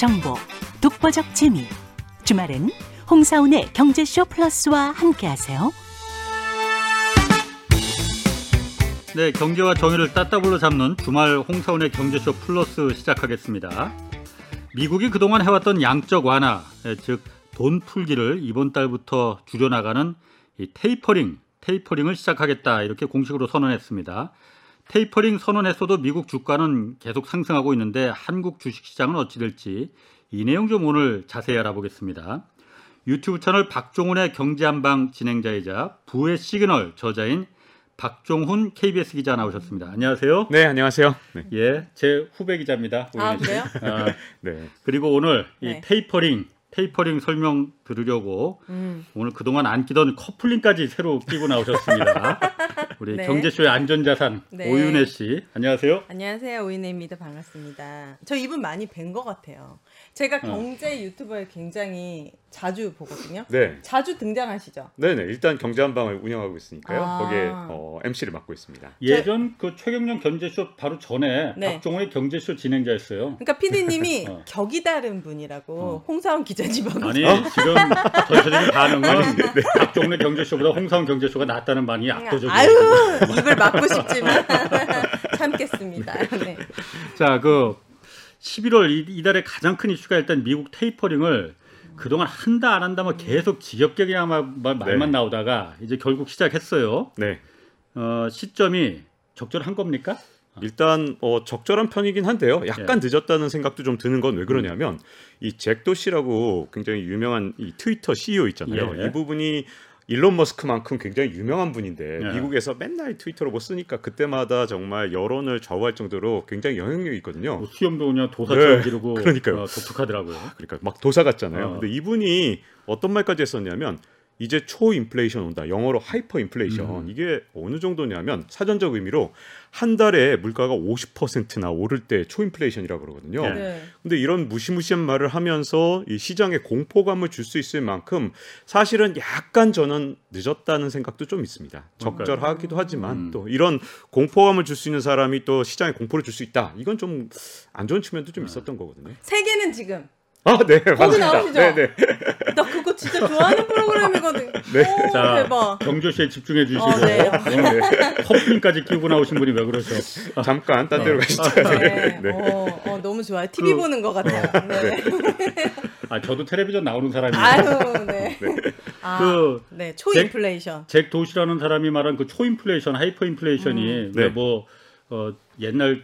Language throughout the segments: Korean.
정보, 독보적 재미. 주말엔 홍사원의 경제쇼 플러스와 함께하세요. 네, 경제와 정의를 따따블로 잡는 주말 홍사원의 경제쇼 플러스 시작하겠습니다. 미국이 그동안 해왔던 양적 완화, 예, 즉 돈 풀기를 이번 달부터 줄여나가는 이 tapering, tapering을 시작하겠다 이렇게 공식으로 선언했습니다. 테이퍼링 선언했어도 미국 주가는 계속 상승하고 있는데 한국 주식시장은 어찌 될지 이 내용 좀 오늘 자세히 알아보겠습니다. 유튜브 채널 박종훈의 경제한방 진행자이자 부의 시그널 저자인 박종훈 KBS 기자 나오셨습니다. 안녕하세요. 네, 안녕하세요. 네. 예, 제 후배 기자입니다. 아. 그래요? 아, 네. 그리고 오늘 이 네. tapering, tapering 설명 들으려고 음. 오늘 그동안 안 끼던 커플링까지 새로 끼고 나오셨습니다. 우리 네. 경제쇼의 안전자산 네. 오윤혜 씨, 안녕하세요. 안녕하세요 오이네입니다 반갑습니다. 저 이분 많이 뵌 것 같아요. 제가 어. 경제 유튜버를 굉장히 자주 보거든요. 네. 자주 등장하시죠. 네, 네. 일단 경제 한방을 운영하고 있으니까요. 아. 거기에 어, MC를 맡고 있습니다. 예전 그 최경영 경제쇼 바로 전에 네. 박종훈의 경제쇼 진행자였어요. 그러니까 피디님이 어. 격이 다른 분이라고 어. 홍사원 기자님하고 아니 지금 전체적인 반응은 박종훈의 경제쇼보다 홍사원 경제쇼가 낫다는 반응이 압도적이에요. 아유 입을 막고 싶지만 참겠습니다. 네. 자, 그 11월 이- 이달에 가장 큰 이슈가 일단 미국 테이퍼링을 그동안 한다 안 한다 뭐 계속 지겹게 그냥 막, 막 말만 네. 나오다가 이제 결국 시작했어요. 네. 어, 시점이 적절한 겁니까? 일단 어, 적절한 편이긴 한데요. 약간 늦었다는 생각도 좀 드는 건 왜 그러냐면 이 잭도 씨라고 굉장히 유명한 이 트위터 CEO 있잖아요. 예. 이 부분이 일론 머스크만큼 굉장히 유명한 분인데 예. 미국에서 맨날 트위터로 뭐 쓰니까 그때마다 정말 여론을 좌우할 정도로 굉장히 영향력이 있거든요. 뭐 수염도 그냥 도사처럼 네, 기르고 그러니까요. 어, 독특하더라고요. 그러니까 막 도사 같잖아요. 어. 근데 이분이 어떤 말까지 했었냐면 이제 초인플레이션 온다. 영어로 하이퍼 인플레이션. 음. 이게 어느 정도냐면 사전적 의미로 한 달에 물가가 50%나 오를 때 초인플레이션이라고 그러거든요. 네. 네. 근데 이런 무시무시한 말을 하면서 이 시장에 공포감을 줄 수 있을 만큼 사실은 약간 저는 늦었다는 생각도 좀 있습니다. 적절하기도 하지만 음. 또 이런 공포감을 줄 수 있는 사람이 또 시장에 공포를 줄 수 있다. 이건 좀 안 좋은 측면도 좀 있었던 거거든요. 세계는 지금 아, 네, 맞습니다. 나오시죠? 네, 네. 나 그거 진짜 좋아하는 프로그램이거든. 네. 오, 자, 대박. 경조 씨에 집중해 주시고 어, 네. 오늘 커플링까지 끼고 나오신 분이 왜 그러죠? 잠깐 딴 데로 어. 가시죠. 네. 네. 어, 어, 너무 좋아요. TV 그- 보는 것 같아요. 네. 아, 저도 텔레비전 나오는 사람이에요. 아유, 네. 아, 그 네, 초인플레이션. 잭 도시라는 사람이 말한 그 초인플레이션, 하이퍼인플레이션이 음. 왜 네. 뭐 어, 옛날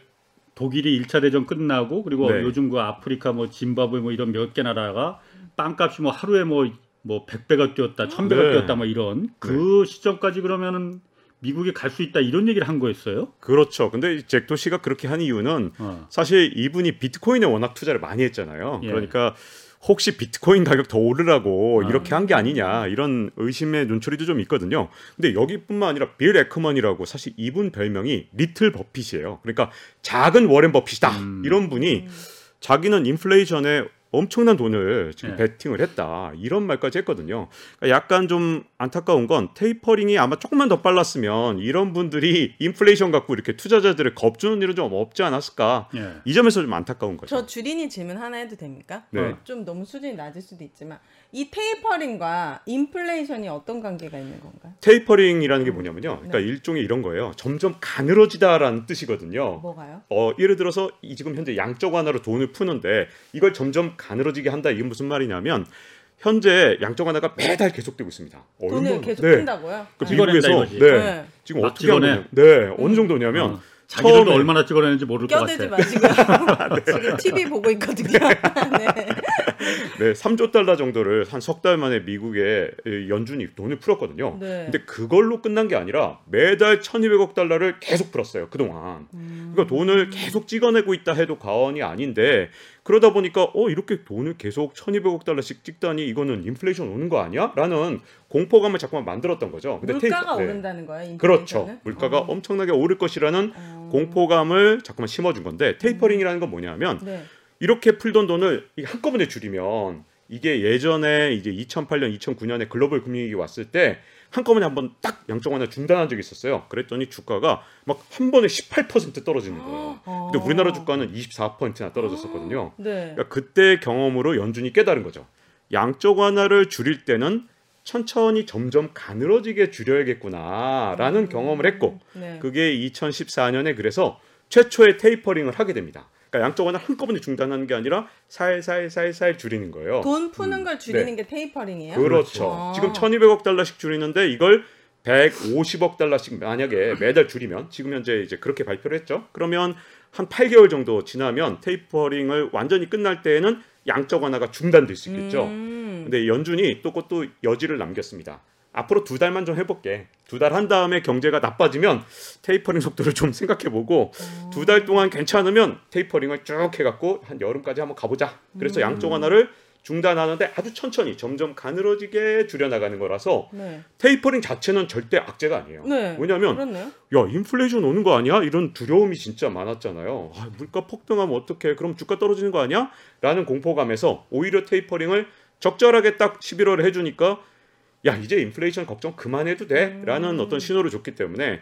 독일이 1차 대전 끝나고 그리고 네. 요즘 그 아프리카 뭐 짐바브웨 뭐 이런 몇 개 나라가 빵값이 뭐 하루에 뭐뭐 100배가 뛰었다, 1000배가 네. 뛰었다 뭐 이런 그 시점까지 그러면은 미국이 갈 수 있다 이런 얘기를 한 거였어요. 그렇죠. 근데 이 잭 도시가 그렇게 한 이유는 어. 사실 이분이 비트코인에 워낙 투자를 많이 했잖아요. 예. 그러니까 혹시 비트코인 가격 더 오르라고 아. 이렇게 한 게 아니냐 이런 의심의 눈초리도 좀 있거든요. 근데 여기뿐만 아니라 빌 애크먼이라고 사실 이분 별명이 little 버핏이에요. 그러니까 작은 워렌 버핏이다 음. 이런 분이 자기는 인플레이션에 엄청난 돈을 지금 네. 베팅을 했다 이런 말까지 했거든요. 그러니까 약간 좀 안타까운 건 tapering이 아마 조금만 더 빨랐으면 이런 분들이 인플레이션 갖고 이렇게 투자자들을 겁주는 일은 좀 없지 않았을까 예. 이 점에서 좀 안타까운 거죠. 저 주린이 질문 하나 해도 됩니까? 네. 어, 좀 너무 수준이 낮을 수도 있지만 이 테이퍼링과 인플레이션이 어떤 관계가 있는 건가요? 테이퍼링이라는 게 뭐냐면요. 그러니까 네. 일종의 이런 거예요. 점점 가늘어지다라는 뜻이거든요. 뭐가요? 어, 예를 들어서 이 지금 현재 양적 완화로 돈을 푸는데 이걸 점점 가늘어지게 한다. 이게 무슨 말이냐면 현재 양적 완화가 매달 계속되고 있습니다. 돈을 얼마나- 계속 네. 푼다고요? 그 네. 미국에서 이거지. 네. 네. 지금 막 어떻게. 거냐? 네. 어느 음. 정도냐면 어. 자기들도 처음에- 얼마나 찍어내는지 모를 것 껴들지 같아. 마시고요. 지금 TV 보고 있거든요. 네. 네, 3조 달러 정도를 한 석 달 만에 미국의 연준이 돈을 풀었거든요. 네. 근데 그걸로 끝난 게 아니라 매달 1,200억 달러를 계속 풀었어요. 그동안. 음. 그러니까 돈을 계속 찍어내고 있다 해도 과언이 아닌데 그러다 보니까 어 이렇게 돈을 계속 1,200억 달러씩 찍다니 이거는 인플레이션 오는 거 아니야? 라는 공포감을 자꾸만 만들었던 거죠. 근데 물가가 테이프- 네. 오른다는 거예요. 인플레이션은? 그렇죠. 물가가 어. 엄청나게 오를 것이라는 어. 공포감을 자꾸만 심어준 건데 tapering이라는 건 뭐냐면 네. 이렇게 풀던 돈을 한꺼번에 줄이면 이게 예전에 이제 2008년, 2009년에 글로벌 금융위기 왔을 때 한꺼번에 한번 딱 양적 완화 중단한 적이 있었어요. 그랬더니 주가가 막 한 번에 18% 떨어지는 거예요. 근데 어. 우리나라 주가는 24%나 떨어졌었거든요. 네. 그러니까 그때 경험으로 연준이 깨달은 거죠. 양적 완화를 줄일 때는 천천히 점점 가늘어지게 줄여야겠구나라는 경험을 했고 네. 그게 2014년에 그래서 최초의 테이퍼링을 하게 됩니다. 그러니까 양적 완화 한꺼번에 중단하는 게 아니라 살살살살 줄이는 거예요. 돈 푸는 걸 줄이는 게 테이퍼링이에요? 그렇죠. 아. 지금 1,200억 달러씩 줄이는데 이걸 150억 달러씩 만약에 매달 줄이면 지금 현재 이제 그렇게 발표를 했죠. 그러면 한 8개월 정도 지나면 테이퍼링을 완전히 끝날 때에는 양적 완화가 중단될 수 있겠죠. 음. 근데 연준이 또 그것도 여지를 남겼습니다. 앞으로 두 달만 좀 해볼게. 두 달 한 다음에 경제가 나빠지면 테이퍼링 속도를 좀 생각해보고 두 달 동안 괜찮으면 tapering을 쭉 해갖고 한 여름까지 한번 가보자. 그래서 양적 완화를 중단하는데 아주 천천히 점점 가늘어지게 줄여나가는 거라서 네. 테이퍼링 자체는 절대 악재가 아니에요. 네. 왜냐하면 그렇네요. 야 인플레이션 오는 거 아니야? 이런 두려움이 진짜 많았잖아요. 아, 물가 폭등하면 어떡해? 그럼 주가 떨어지는 거 아니야? 라는 공포감에서 오히려 tapering을 적절하게 딱 11월에 해주니까 야 이제 인플레이션 걱정 그만해도 돼? 라는 음. 어떤 신호를 줬기 때문에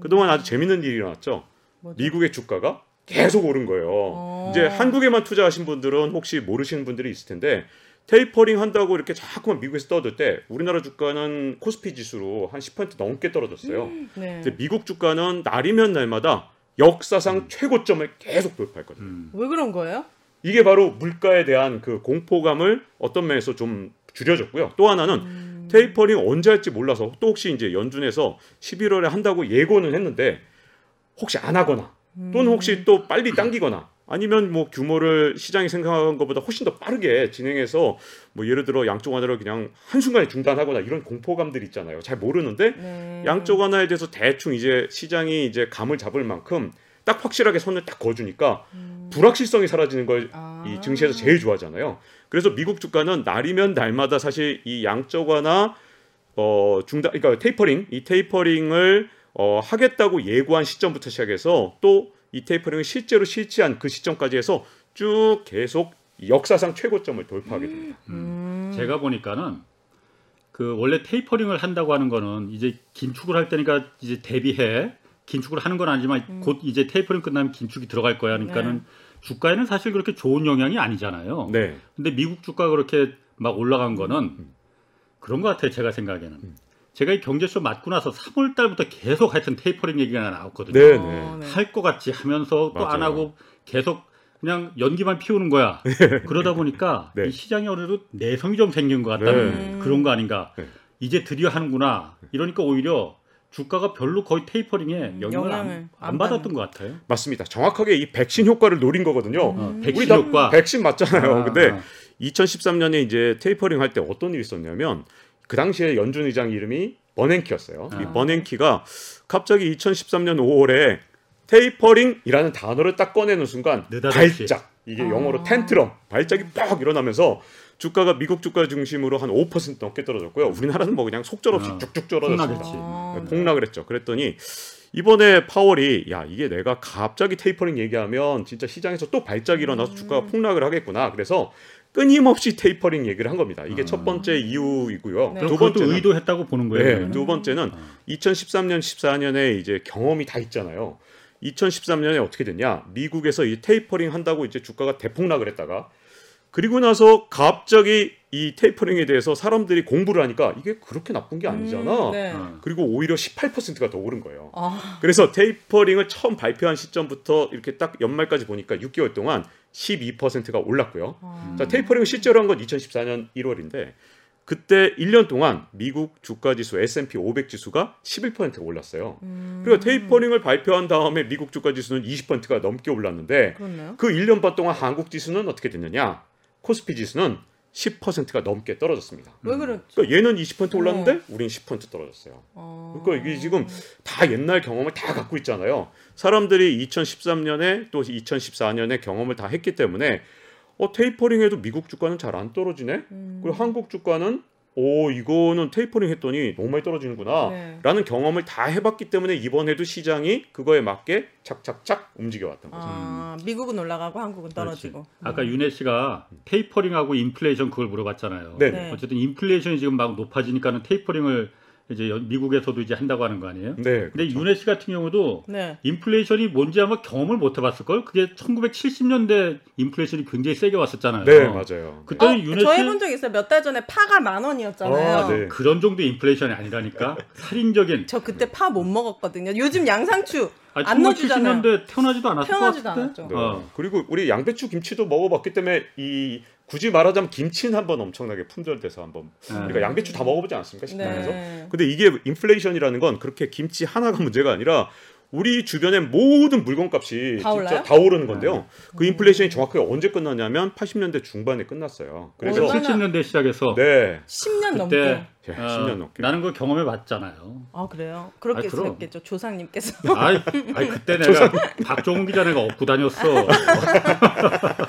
그동안 아주 재밌는 일이 일어났죠. 뭐죠? 미국의 주가가 계속 오른 거예요. 어. 이제 한국에만 투자하신 분들은 혹시 모르시는 분들이 있을 텐데 테이퍼링 한다고 이렇게 자꾸만 미국에서 떠들 때 우리나라 주가는 코스피 지수로 한 10% 넘게 떨어졌어요. 네. 근데 미국 주가는 날이면 날마다 역사상 최고점을 계속 돌파했거든요. 음. 왜 그런 거예요? 이게 바로 물가에 대한 그 공포감을 어떤 면에서 좀 줄여줬고요. 또 하나는 음. 테이퍼링 언제 할지 몰라서 또 혹시 이제 연준에서 11월에 한다고 예고는 했는데 혹시 안 하거나 또는 혹시 또 빨리 당기거나 아니면 뭐 규모를 시장이 생각한 것보다 훨씬 더 빠르게 진행해서 뭐 예를 들어 양쪽 하나를 그냥 한순간에 중단하거나 이런 공포감들 있잖아요. 잘 모르는데 네. 양쪽 하나에 대해서 대충 이제 시장이 이제 감을 잡을 만큼 딱 확실하게 선을 딱 그어주니까 불확실성이 사라지는 걸 아. 증시에서 제일 좋아하잖아요. 그래서 미국 주가는 날이면 날마다 사실 이 양적 완화 어 중단 그러니까 테이퍼링 이 tapering을 어 하겠다고 예고한 시점부터 시작해서 또 이 tapering을 실제로 실시한 그 시점까지 해서 쭉 계속 역사상 최고점을 돌파하게 됩니다. 음. 제가 보니까는 그 원래 tapering을 한다고 하는 거는 이제 긴축을 할 때니까 이제 대비해 긴축을 하는 건 아니지만 음. 곧 이제 테이퍼링 끝나면 긴축이 들어갈 거야. 그러니까는 네. 주가에는 사실 그렇게 좋은 영향이 아니잖아요. 네. 근데 미국 주가 그렇게 막 올라간 거는 그런 것 같아요. 제가 생각에는. 제가 이 경제쇼 맞고 나서 3월 달부터 계속 하여튼 테이퍼링 얘기가 나왔거든요. 네, 어, 네. 할 것 같이 하면서 또 안. 하고 계속 그냥 연기만 피우는 거야. 그러다 보니까 네. 이 시장에 어느 정도 내성이 좀 생긴 것 같다는 네. 그런 거 아닌가. 네. 이제 드디어 하는구나. 이러니까 오히려 주가가 별로 거의 tapering에 영향을, 영향을 안, 안안 받았던 것 같아요. 맞습니다. 정확하게 이 백신 효과를 노린 거거든요. 어, 백신 우리 다 효과. 백신 맞잖아요. 아, 근데 아. 2013년에 이제 테이퍼링 할 때 어떤 일이 있었냐면 그 당시에 연준 의장 이름이 버냉키였어요. 이 아. 버냉키가 갑자기 2013년 5월에 tapering이라는 단어를 딱 꺼내는 순간. 발작 이게 아. 영어로 tantrum 발작이 빡 일어나면서 주가가 미국 주가 중심으로 한 5% 넘게 떨어졌고요. 우리나라는 뭐 그냥 속절없이 아, 쭉쭉 떨어졌습니다. 폭락했지. 아, 네, 폭락을 했죠. 그랬더니 이번에 파월이 야 이게 내가 갑자기 테이퍼링 얘기하면 진짜 시장에서 또 발작이 일어나서 주가가 폭락을 하겠구나. 그래서 끊임없이 테이퍼링 얘기를 한 겁니다. 이게 아. 첫 번째 이유이고요. 네. 두 번째는 의도했다고 보는 거예요. 네? 두 번째는 아. 2013년 14년에 이제 경험이 다 있잖아요. 2013년에 어떻게 됐냐? 미국에서 이 테이퍼링 한다고 이제 주가가 대폭락을 했다가 그리고 나서 갑자기 이 테이퍼링에 대해서 사람들이 공부를 하니까 이게 그렇게 나쁜 게 아니잖아. 음, 네. 어. 그리고 오히려 18%가 더 오른 거예요. 아, 그래서 테이퍼링을 처음 발표한 시점부터 이렇게 딱 연말까지 보니까 6개월 동안 12%가 올랐고요. 아. 자, 테이퍼링을 실제로 한 건 2014년 1월인데 그때 1년 동안 미국 주가 지수 S&P 500 지수가 11%가 올랐어요. 음. 그리고 테이퍼링을 발표한 다음에 미국 주가 지수는 20%가 넘게 올랐는데 그렇네요. 그 1년 반 동안 한국 지수는 어떻게 됐느냐? 코스피 지수는 10%가 넘게 떨어졌습니다. 왜 그렇죠? 그러니까 얘는 20% 올랐는데 우린 10% 떨어졌어요. 어. 그러니까 이게 지금 다 옛날 경험을 다 갖고 있잖아요. 사람들이 2013년에 또 2014년에 경험을 다 했기 때문에 어 테이퍼링 해도 미국 주가는 잘 안 떨어지네. 음. 그리고 한국 주가는 오 이거는 테이퍼링 했더니 너무 많이 떨어지는구나. 네. 라는 경험을 다 해봤기 때문에 이번에도 시장이 그거에 맞게 착착착 움직여왔던 거죠. 아, 미국은 올라가고 한국은 떨어지고. 그렇지. 아까 윤혜 씨가 tapering하고 인플레이션 그걸 물어봤잖아요. 네. 네. 어쨌든 인플레이션이 지금 막 높아지니까는 tapering을 이제 연- 미국에서도 이제 한다고 하는 거 아니에요? 네. 근데 윤혜 씨 같은 경우도 네. 인플레이션이 뭔지 아마 경험을 못 해봤을 걸. 그게 1970년대 인플레이션이 굉장히 세게 왔었잖아요. 네, 맞아요. 그때 는 어, 윤혜 저씨 해본 적 있어요. 몇 달 전에 파가 만 원이었잖아요. 아, 네. 그런 정도의 인플레이션이 아니라니까 살인적인. 저 그때 파 못 먹었거든요. 요즘 양상추 아니, 안 넣어주잖아요. 1970년대 태어나지도 않았을 태어나지도 것 같은데. 않았죠. 네. 어. 그리고 우리 양배추 김치도 먹어봤기 때문에 이 굳이 말하자면 김치는 한번 엄청나게 품절돼서 한번 네. 우리가 양배추 다 먹어보지 않습니까 식당에서? 네. 근데 이게 인플레이션이라는 건 그렇게 김치 하나가 문제가 아니라 우리 주변의 모든 물건값이 다 진짜 올라요? 다 오르는 건데요. 그 인플레이션이 정확하게 언제 끝났냐면 80년대 중반에 끝났어요. 그래서 얼마나- 70년대 시작해서 네, 10년 넘게. 그때 예, 어, 10년 넘게. 나는 그 경험해 봤잖아요. 아 그래요? 그렇게. 했겠죠 조상님께서. 아이, 아이 그때 내가 박종훈 기자 내가 업고 다녔어.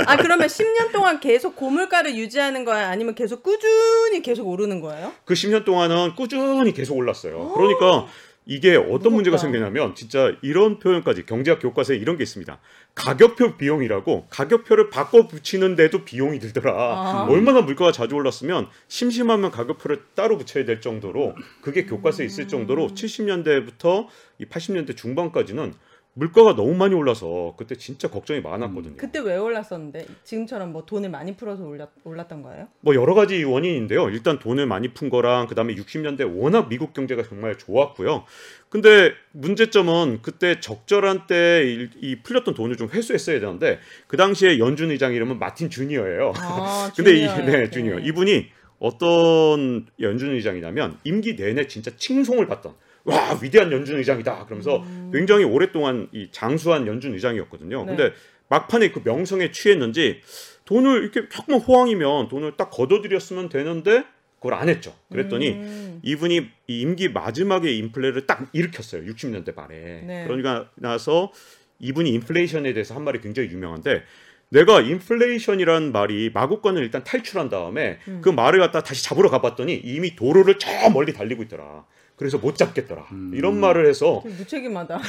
아 그러면 10년 동안 계속 고물가를 유지하는 거예요? 아니면 계속 꾸준히 계속 오르는 거예요? 그 10년 동안은 꾸준히 계속 올랐어요. 그러니까 이게 어떤 무겁다. 문제가 생기냐면 진짜 이런 표현까지 경제학 교과서에 이런 게 있습니다. 가격표 비용이라고 가격표를 바꿔 붙이는데도 비용이 들더라. 아. 얼마나 물가가 자주 올랐으면 심심하면 가격표를 따로 붙여야 될 정도로 그게 교과서에 있을 정도로 70년대부터 이 80년대 중반까지는 물가가 너무 많이 올라서 그때 진짜 걱정이 많았거든요. 그때 왜 올랐었는데 지금처럼 뭐 돈을 많이 풀어서 올랐, 올랐던 거예요? 뭐 여러 가지 원인인데요. 일단 돈을 많이 푼 거랑 그다음에 60년대 워낙 미국 경제가 정말 좋았고요. 근데 문제점은 그때 적절한 때 이 풀렸던 돈을 좀 회수했어야 되는데 그 당시에 연준 의장 이름은 마틴 주니어예요. 아, 근데 이. 네, 주니어 이분이 어떤 연준 의장이냐면 임기 내내 진짜 칭송을 받던 와 위대한 연준 의장이다 그러면서 굉장히 오랫동안 이 장수한 연준 의장이었거든요. 네. 근데 막판에 그 명성에 취했는지 돈을 이렇게 조금만 호황이면 돈을 딱 걷어들였으면 되는데 그걸 안 했죠. 그랬더니 음. 이분이 이 임기 마지막에 인플레를 딱 일으켰어요. 60년대 말에. 네. 그러니까 나서 이분이 인플레이션에 대해서 한 말이 굉장히 유명한데 내가 인플레이션이란 말이 마구간을 일단 탈출한 다음에 음. 그 말을 갖다 다시 잡으러 가봤더니 이미 도로를 저 멀리 달리고 있더라. 그래서 못 잡겠더라. 음. 이런 말을 해서 무책임하다.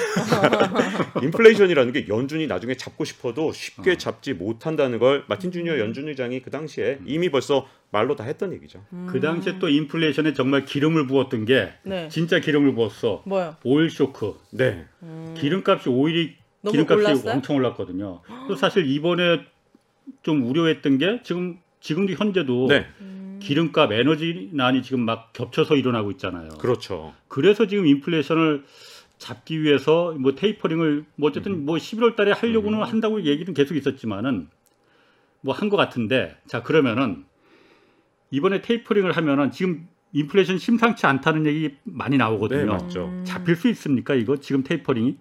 인플레이션이라는 게 연준이 나중에 잡고 싶어도 쉽게 어. 잡지 못한다는 걸 마틴 주니어 연준 의장이 그 당시에 이미 벌써 말로 다 했던 얘기죠. 그 당시에 또 인플레이션에 정말 기름을 부었던 게 네. 진짜 기름을 부었어. 뭐요? 오일 쇼크. 네. 기름값이 오일이 기름값이 올랐어요? 엄청 올랐거든요. 또 사실 이번에 좀 우려했던 게 지금 지금도 현재도 네. 기름값 에너지난이 지금 막 겹쳐서 일어나고 있잖아요. 그렇죠. 그래서 지금 인플레이션을 잡기 위해서 뭐 테이퍼링을 뭐 음. 어쨌든 뭐 11월 달에 하려고는 한다고 얘기는 계속 있었지만은 뭐 한 것 같은데 자 그러면은 이번에 테이퍼링을 하면은 지금 인플레이션 심상치 않다는 얘기 많이 네, 나오거든요. 맞죠. 잡힐 수 있습니까 이거 지금 테이퍼링이?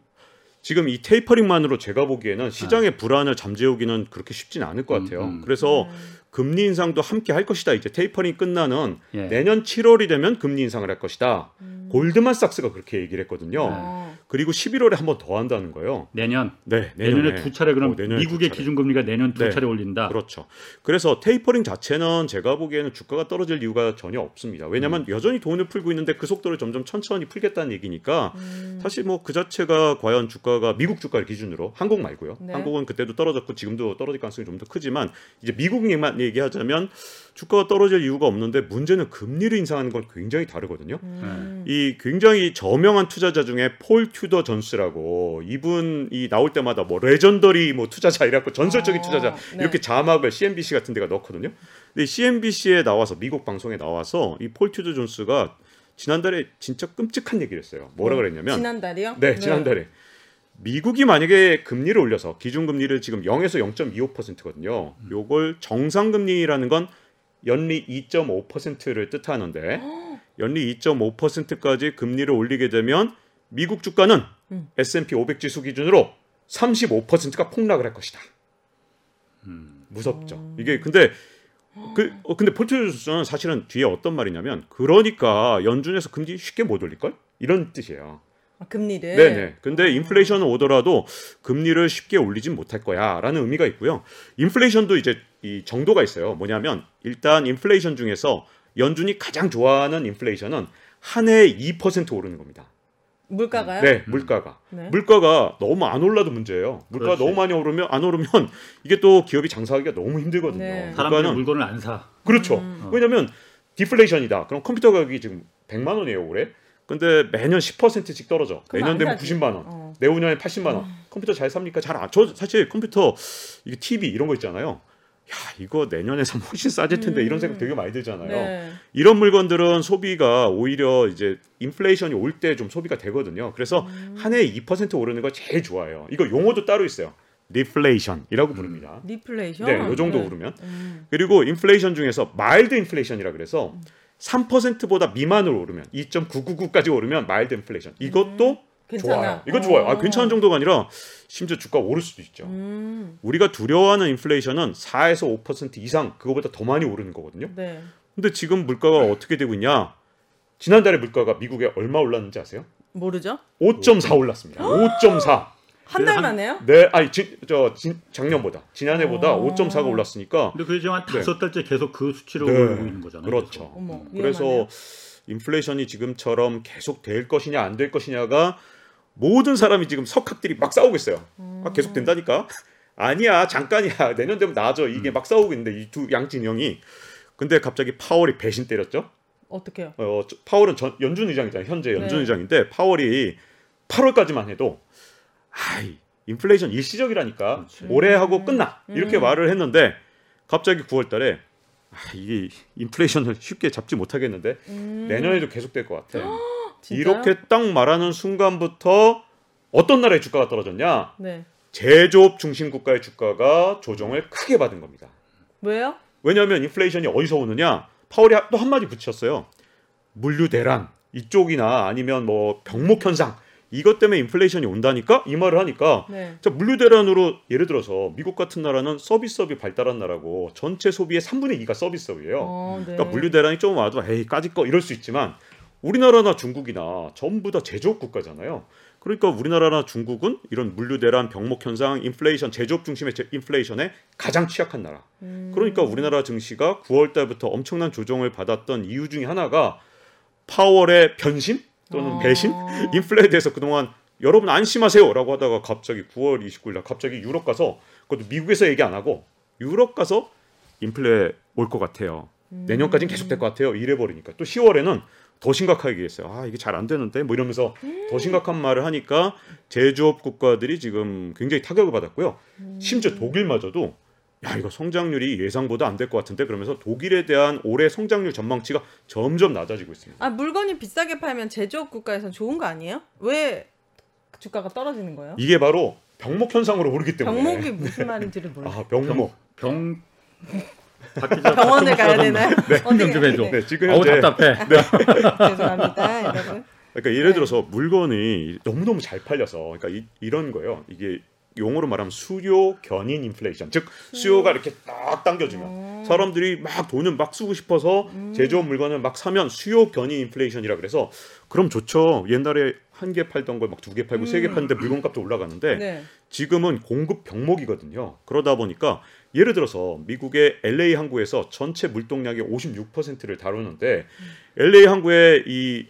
지금 이 tapering만으로 제가 보기에는 시장의 불안을 잠재우기는 그렇게 쉽지는 않을 것 같아요. 음, 음. 그래서 금리 인상도 함께 할 것이다. 이제 테이퍼링 끝나는 예. 내년 7월이 되면 금리 인상을 할 것이다. 음. 골드만삭스가 그렇게 얘기를 했거든요. 어. 그리고 11월에 한 번 더 한다는 거예요. 내년 네, 내년에 내년에 두 차례 그럼 어, 내년에 미국의 두 차례. 기준금리가 내년 두 네. 차례 올린다. 그렇죠. 그래서 테이퍼링 자체는 제가 보기에는 주가가 떨어질 이유가 전혀 없습니다. 왜냐하면 음. 여전히 돈을 풀고 있는데 그 속도를 점점 천천히 풀겠다는 얘기니까 음. 사실 뭐 그 자체가 과연 주가가 미국 주가를 기준으로 한국 말고요. 네. 한국은 그때도 떨어졌고 지금도 떨어질 가능성이 좀 더 크지만 이제 미국만 얘기하자면 주가가 떨어질 이유가 없는데 문제는 금리를 인상하는 건 굉장히 다르거든요. 음. 이 굉장히 저명한 투자자 중에 폴 튜더 존스라고 이분이 나올 때마다 뭐 legendary 뭐 투자자 이라고 전설적인 어, 투자자 네. 이렇게 자막을 CNBC 같은 데가 넣거든요. 근데 CNBC에 나와서 미국 방송에 나와서 이 폴 튜더 존스가 지난달에 진짜 끔찍한 얘기를 했어요. 뭐라 그랬냐면 지난달이요? 네, 지난달에 미국이 만약에 금리를 올려서 기준금리를 지금 0에서 0.25%거든요. 요걸 정상금리라는 건 연리 2.5%를 뜻하는데 연리 2.5%까지 금리를 올리게 되면 미국 주가는 음. S&P 500 지수 기준으로 35%가 폭락을 할 것이다. 무섭죠. 이게 근데 그 어, 근데 폴트존스는 사실은 뒤에 어떤 말이냐면 그러니까 연준에서 금리 쉽게 못 올릴 걸 이런 뜻이에요. 아, 금리를. 네네. 근데 인플레이션은 오더라도 금리를 쉽게 올리진 못할 거야라는 의미가 있고요. 인플레이션도 이제 이 정도가 있어요. 뭐냐면 일단 인플레이션 중에서 연준이 가장 좋아하는 인플레이션은 한 해에 2% 오르는 겁니다. 물가가요? 네, 물가가. 네. 물가가 너무 안 올라도 문제예요. 물가가 그렇지. 너무 많이 오르면 안 오르면 이게 또 기업이 장사하기가 너무 힘들거든요. 네. 사람들이 물건을 안 사. 그렇죠. 음. 왜냐하면 디플레이션이다. 그럼 컴퓨터 가격이 지금 100만 원이에요 올해. 근데 매년 10%씩 떨어져. 내년 안 되면 사지. 90만 원. 어. 내후년에 80만 원. 컴퓨터 잘 삽니까? 잘 안. 저 사실 컴퓨터 이게 TV 이런 거 있잖아요. 야 이거 내년에 사면 훨씬 싸질 텐데 이런 생각 되게 많이 들잖아요. 네. 이런 물건들은 소비가 오히려 이제 인플레이션이 올 때 좀 소비가 되거든요. 그래서 음. 한 해에 2% 오르는 거 제일 좋아요. 이거 용어도 따로 있어요. 리플레이션이라고 부릅니다. 리플레이션. 네, 요 정도 네. 오르면. 음. 그리고 인플레이션 중에서 mild 인플레이션이라 그래서 3%보다 미만으로 오르면 2.999까지 오르면 mild 인플레이션. 이것도 음. 괜찮아. 좋아요. 이거 좋아요. 아, 어. 괜찮은 정도가 아니라 심지어 주가 오를 수도 있죠. 음. 우리가 두려워하는 인플레이션은 4에서 5% 이상 그거보다 더 많이 오르는 거거든요. 네. 근데 지금 물가가 어떻게 되고 있냐? 지난달에 물가가 미국에 얼마 올랐는지 아세요? 모르죠? 5.4 올랐습니다. 5.4. 한달 한- 만에요? 네, 아니 지, 저 진- 작년보다 지난해보다 어. 5.4가 올랐으니까 근데 그게 지금 한 네. 다섯 달째 계속 그 수치로 네. 오르고 있는 거잖아요. 그렇죠. 어머. 위험하네요. 그래서 인플레이션이 지금처럼 계속 될 것이냐 안 될 것이냐가 모든 사람이 지금 석학들이 막 싸우고 있어요. 아, 계속 된다니까? 아니야 잠깐이야 내년 되면 나아져 이게 막 싸우고 있는데 이 두 양진영이 근데 갑자기 파월이 배신 때렸죠. 어떻게요? 어, 저- 파월은 전, 연준 의장이잖아요. 현재 연준 네. 의장인데 파월이 8월까지만 해도 아이 인플레이션 일시적이라니까 그렇지. 올해 하고 끝나 이렇게 음. 말을 했는데 갑자기 9월달에 아, 이게 인플레이션을 쉽게 잡지 못하겠는데 음. 내년에도 계속될 것 같아. 이렇게 딱 말하는 순간부터 어떤 나라의 주가가 떨어졌냐? 네. 제조업 중심 국가의 주가가 조정을 크게 받은 겁니다. 왜요? 왜냐하면 인플레이션이 어디서 오느냐? 파월이 또 한마디 붙였어요. 물류 대란 이쪽이나 아니면 뭐 병목 현상 이것 때문에 인플레이션이 온다니까 이 말을 하니까 네. 자 물류 대란으로 예를 들어서 미국 같은 나라는 서비스업이 발달한 나라고 전체 소비의 3분의 2가 서비스업이에요. 어, 네. 그러니까 물류 대란이 좀 와도 에이 까짓 거 이럴 수 있지만 우리나라나 중국이나 전부 다 제조업 국가잖아요. 그러니까 우리나라나 중국은 이런 물류 대란, 병목 현상, 인플레이션, 제조업 중심의 제- 인플레이션에 가장 취약한 나라. 음. 그러니까 우리나라 증시가 9월 달부터 엄청난 조정을 받았던 이유 중에 하나가 파월의 변심 또는 어. 배신, 인플레에 대해서 그동안 여러분 안심하세요라고 하다가 갑자기 9월 29일 날 갑자기 유럽 가서 그것도 미국에서 얘기 안 하고 유럽 가서 인플레 올 것 같아요. 내년까지는 계속 될 것 같아요. 이래 버리니까 또 10월에는 더 심각하게 얘기했어요. 아 이게 잘 안 되는데 뭐 이러면서 더 심각한 말을 하니까 제조업 국가들이 지금 굉장히 타격을 받았고요. 심지어 독일마저도 야 이거 성장률이 예상보다 안 될 것 같은데 그러면서 독일에 대한 올해 성장률 전망치가 점점 낮아지고 있습니다. 아 물건이 비싸게 팔면 제조업 국가에선 좋은 거 아니에요? 왜 주가가 떨어지는 거예요? 이게 바로 병목 현상으로 오르기 때문에 병목이 무슨 말인지를 몰라. 아 병목 병 병원을 가야 좀- 되나요? 설명 좀 해줘. 네, 지금 어우 현재 답답해. 죄송합니다, 여러분. 그러니까 예를 들어서 물건이 너무 너무 잘 팔려서 그러니까 이, 이런 거예요. 이게 용어로 말하면 수요 견인 인플레이션, 즉 수요가 이렇게 딱 당겨주면 사람들이 막 돈을 막 쓰고 싶어서 제조업 물건을 막 사면 수요 견인 인플레이션이라 그래서 그럼 좋죠. 옛날에 한 개 팔던 걸 막 두 개 팔고 세 개 팔는데 물건값도 올라가는데 네. 지금은 공급 병목이거든요. 그러다 보니까 예를 들어서 미국의 LA 항구에서 전체 물동량의 56%를 다루는데 LA 항구의 이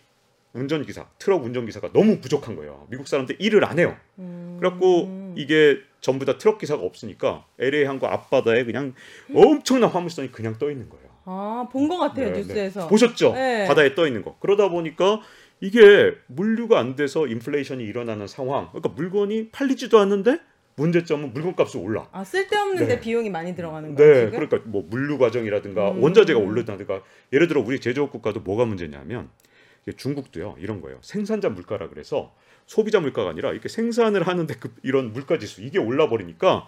운전기사, 트럭 운전기사가 너무 부족한 거예요. 미국 사람들 일을 안 해요. 음. 그래갖고 이게 전부 다 트럭 기사가 없으니까 LA 항구 앞바다에 그냥 엄청난 화물선이 그냥 떠 있는 거예요. 아, 본 것 같아요, 네, 뉴스에서. 네. 보셨죠? 네. 바다에 떠 있는 거. 그러다 보니까 이게 물류가 안 돼서 인플레이션이 일어나는 상황. 그러니까 물건이 팔리지도 않는데 문제점은 물건값이 올라. 아, 쓸데없는데 네. 비용이 많이 들어가는 거예요, 네, 지금? 그러니까 뭐 물류 과정이라든가 음. 원자재가 오르다든가 예를 들어 우리 제조업 국가도 뭐가 문제냐면 중국도요 이런 거예요. 생산자 물가라 그래서 소비자 물가가 아니라 이렇게 생산을 하는데 그 이런 물가 지수 이게 올라 버리니까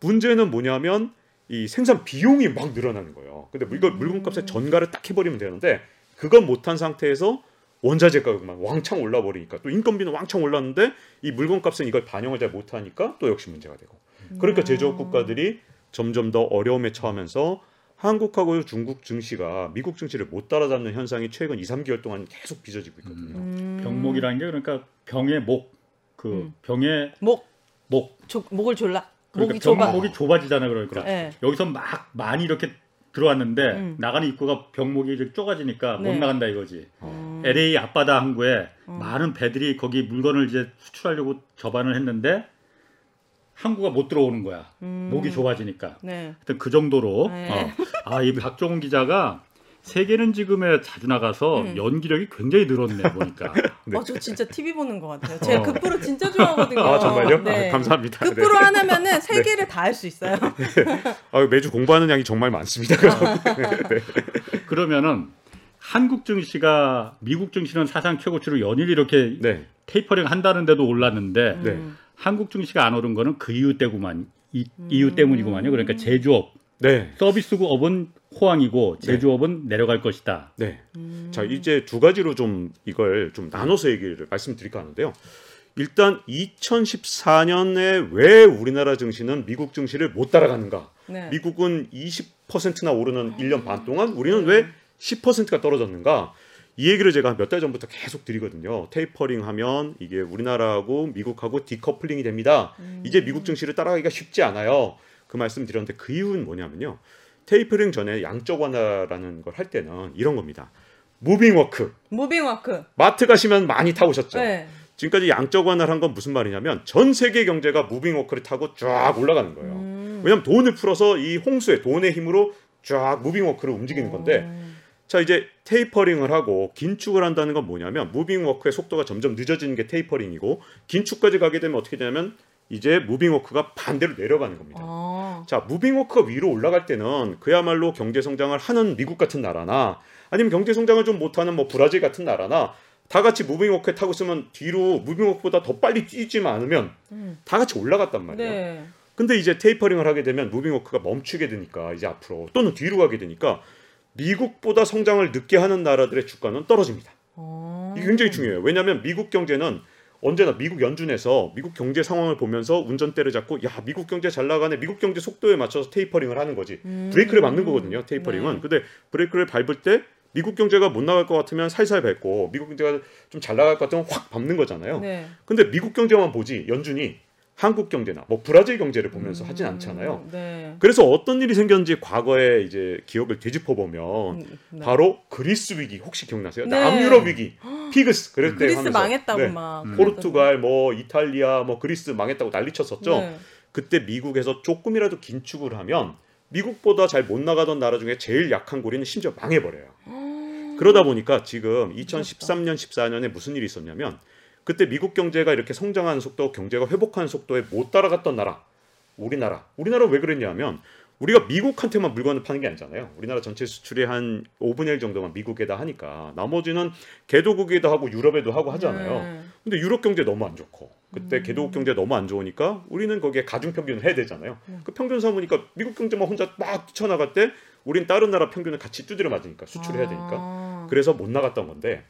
문제는 뭐냐면 이 생산 비용이 막 늘어나는 거예요. 근데 이거 음. 물건값에 전가를 딱 해버리면 되는데 그건 못한 상태에서 원자재 가격만 왕창 올라 버리니까 또 인건비는 왕창 올랐는데 이 물건값은 이걸 반영을 잘 못하니까 또 역시 문제가 되고 그러니까 제조업 국가들이 점점 더 어려움에 처하면서 한국하고 중국 증시가 미국 증시를 못 따라잡는 현상이 최근 2, 3개월 동안 계속 빚어지고 있거든요. 음. 병목이라는 게 그러니까 병의 목, 그 음. 병의 목, 목, 조, 목을 졸라. 그러니까 목이 좁아. 병목이 좁아지잖아 그러니까 네. 여기서 막 많이 이렇게 들어왔는데 음. 나가는 입구가 병목이 이렇게 좁아지니까 네. 못 나간다 이거지. 음. LA 앞바다 항구에 음. 많은 배들이 거기 물건을 이제 수출하려고 접안을 했는데 항구가 못 들어오는 거야. 음. 목이 좁아지니까. 네. 하여튼 그 정도로 네. 어. 아 이 박종훈 기자가 세계는 지금에 자주 나가서 음. 연기력이 굉장히 늘었네 보니까. 네. 어, 저 진짜 TV 보는 것 같아요. 제가 어. 급부로 진짜 좋아하거든요. 아 정말요? 네. 아, 감사합니다. 네. 급부로 하나면은 세 개를 다 할 수 있어요. 아, 매주 공부하는 양이 정말 많습니다. 그러면은 한국 증시가 미국 증시는 사상 최고치로 연일 이렇게 네, 테이퍼링 한다는데도 올랐는데 네. 음. 한국 증시가 안 오른 거는 그 이유 때구만 이, 이유 때문이구만요. 그러니까 제조업, 네, 서비스업은 호황이고 제조업은 내려갈 것이다. 네. 음. 자 이제 두 가지로 좀 이걸 좀 나눠서 얘기를 말씀드릴까 하는데요. 일단 2014년에 왜 우리나라 증시는 미국 증시를 못 따라가는가? 네. 미국은 20%나 오르는 1년 반 동안 우리는 왜 10%가 떨어졌는가? 이 얘기를 제가 몇 달 전부터 계속 드리거든요. 테이퍼링 하면 이게 우리나라하고 미국하고 decoupling이 됩니다. 이제 미국 증시를 따라가기가 쉽지 않아요. 그 말씀 드렸는데 그 이유는 뭐냐면요. 테이퍼링 전에 양적 완화라는 걸 할 때는 이런 겁니다. moving walk. moving walk. 마트 가시면 많이 타보셨죠? 네. 지금까지 양적 완화를 한 건 무슨 말이냐면 전 세계 경제가 moving walk를 타고 쫙 올라가는 거예요. 음. 왜냐하면 돈을 풀어서 이 홍수의 돈의 힘으로 쫙 moving walk를 움직이는 건데 음. 자 이제 tapering을 하고 긴축을 한다는 건 뭐냐면 moving walk의 속도가 점점 늦어지는 게 tapering이고 긴축까지 가게 되면 어떻게 되냐면 이제 moving walk가 반대로 내려가는 겁니다. 아. 자 moving walk가 위로 올라갈 때는 그야말로 경제 성장을 하는 미국 같은 나라나 아니면 경제 성장을 좀 못하는 뭐 브라질 같은 나라나 다 같이 moving walk에 타고 있으면 뒤로 moving walk보다 더 빨리 뛰지만 않으면 음. 다 같이 올라갔단 말이에요. 네. 근데 이제 tapering을 하게 되면 moving walk가 멈추게 되니까 이제 앞으로 또는 뒤로 가게 되니까 미국보다 성장을 늦게 하는 나라들의 주가는 떨어집니다. 어. 이게 굉장히 중요해요. 왜냐하면 미국 경제는 언제나 미국 연준에서 미국 경제 상황을 보면서 운전대를 잡고 야 미국 경제 잘 나가네 미국 경제 속도에 맞춰서 tapering을 하는 거지 음. 브레이크를 밟는 거거든요 tapering은 네. 근데 브레이크를 밟을 때 미국 경제가 못 나갈 것 같으면 살살 밟고 미국 경제가 좀 잘 나갈 것 같으면 확 밟는 거잖아요 네. 근데 미국 경제만 보지 연준이 한국 경제나 뭐 브라질 경제를 보면서 하진 않잖아요 음. 네. 그래서 어떤 일이 생겼는지 과거에 이제 기억을 되짚어 보면 음, 네. 바로 그리스 위기 혹시 기억나세요? 네. 남유럽 위기 피그스 그럴 때 그리스 하면서 망했다고 네. 막. 포르투갈 뭐 이탈리아 뭐 그리스 망했다고 난리쳤었죠. 네. 그때 미국에서 조금이라도 긴축을 하면 미국보다 잘 못 나가던 나라 중에 제일 약한 고리는 심지어 망해버려요. 그러다 보니까 지금 2013년 14년에 무슨 일이 있었냐면 그때 미국 경제가 이렇게 성장하는 속도, 경제가 회복하는 속도에 못 따라갔던 나라, 우리나라. 우리나라 왜 그랬냐면 우리가 미국한테만 물건을 파는 게 아니잖아요. 우리나라 전체 수출의 한 5분의 1 정도만 미국에다 하니까 나머지는 개도국에도 하고 유럽에도 하고 하잖아요. 네. 근데 유럽 경제 너무 안 좋고 그때 개도국 경제 너무 안 좋으니까 우리는 거기에 가중 평균을 해야 되잖아요. 그 평균 삼으니까 미국 경제만 혼자 막 뛰쳐나갈 때 우린 다른 나라 평균을 같이 두드려 맞으니까 수출을 해야 되니까 아. 그래서 못 나갔던 건데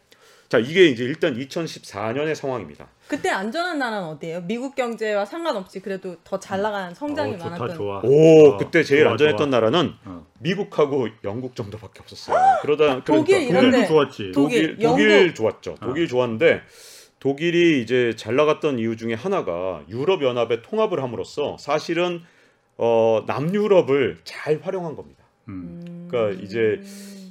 자 이게 이제 일단 2014년의 상황입니다. 그때 안전한 나라는 어디예요? 미국 경제와 상관없이 그래도 더 잘 나가는 성장이 어, 좋다 많았던. 좋아. 오 어, 그때 제일 좋아, 안전했던 좋아. 나라는 어. 미국하고 영국 정도밖에 없었어요. 그러다 독일 그러니까 이런데. 좋았지. 독일, 독일, 독일 영국. 좋았죠. 독일 좋았는데 독일이 이제 잘 나갔던 이유 중에 하나가 유럽 연합에 통합을 함으로써 사실은 어, 남유럽을 잘 활용한 겁니다. 음. 그러니까 이제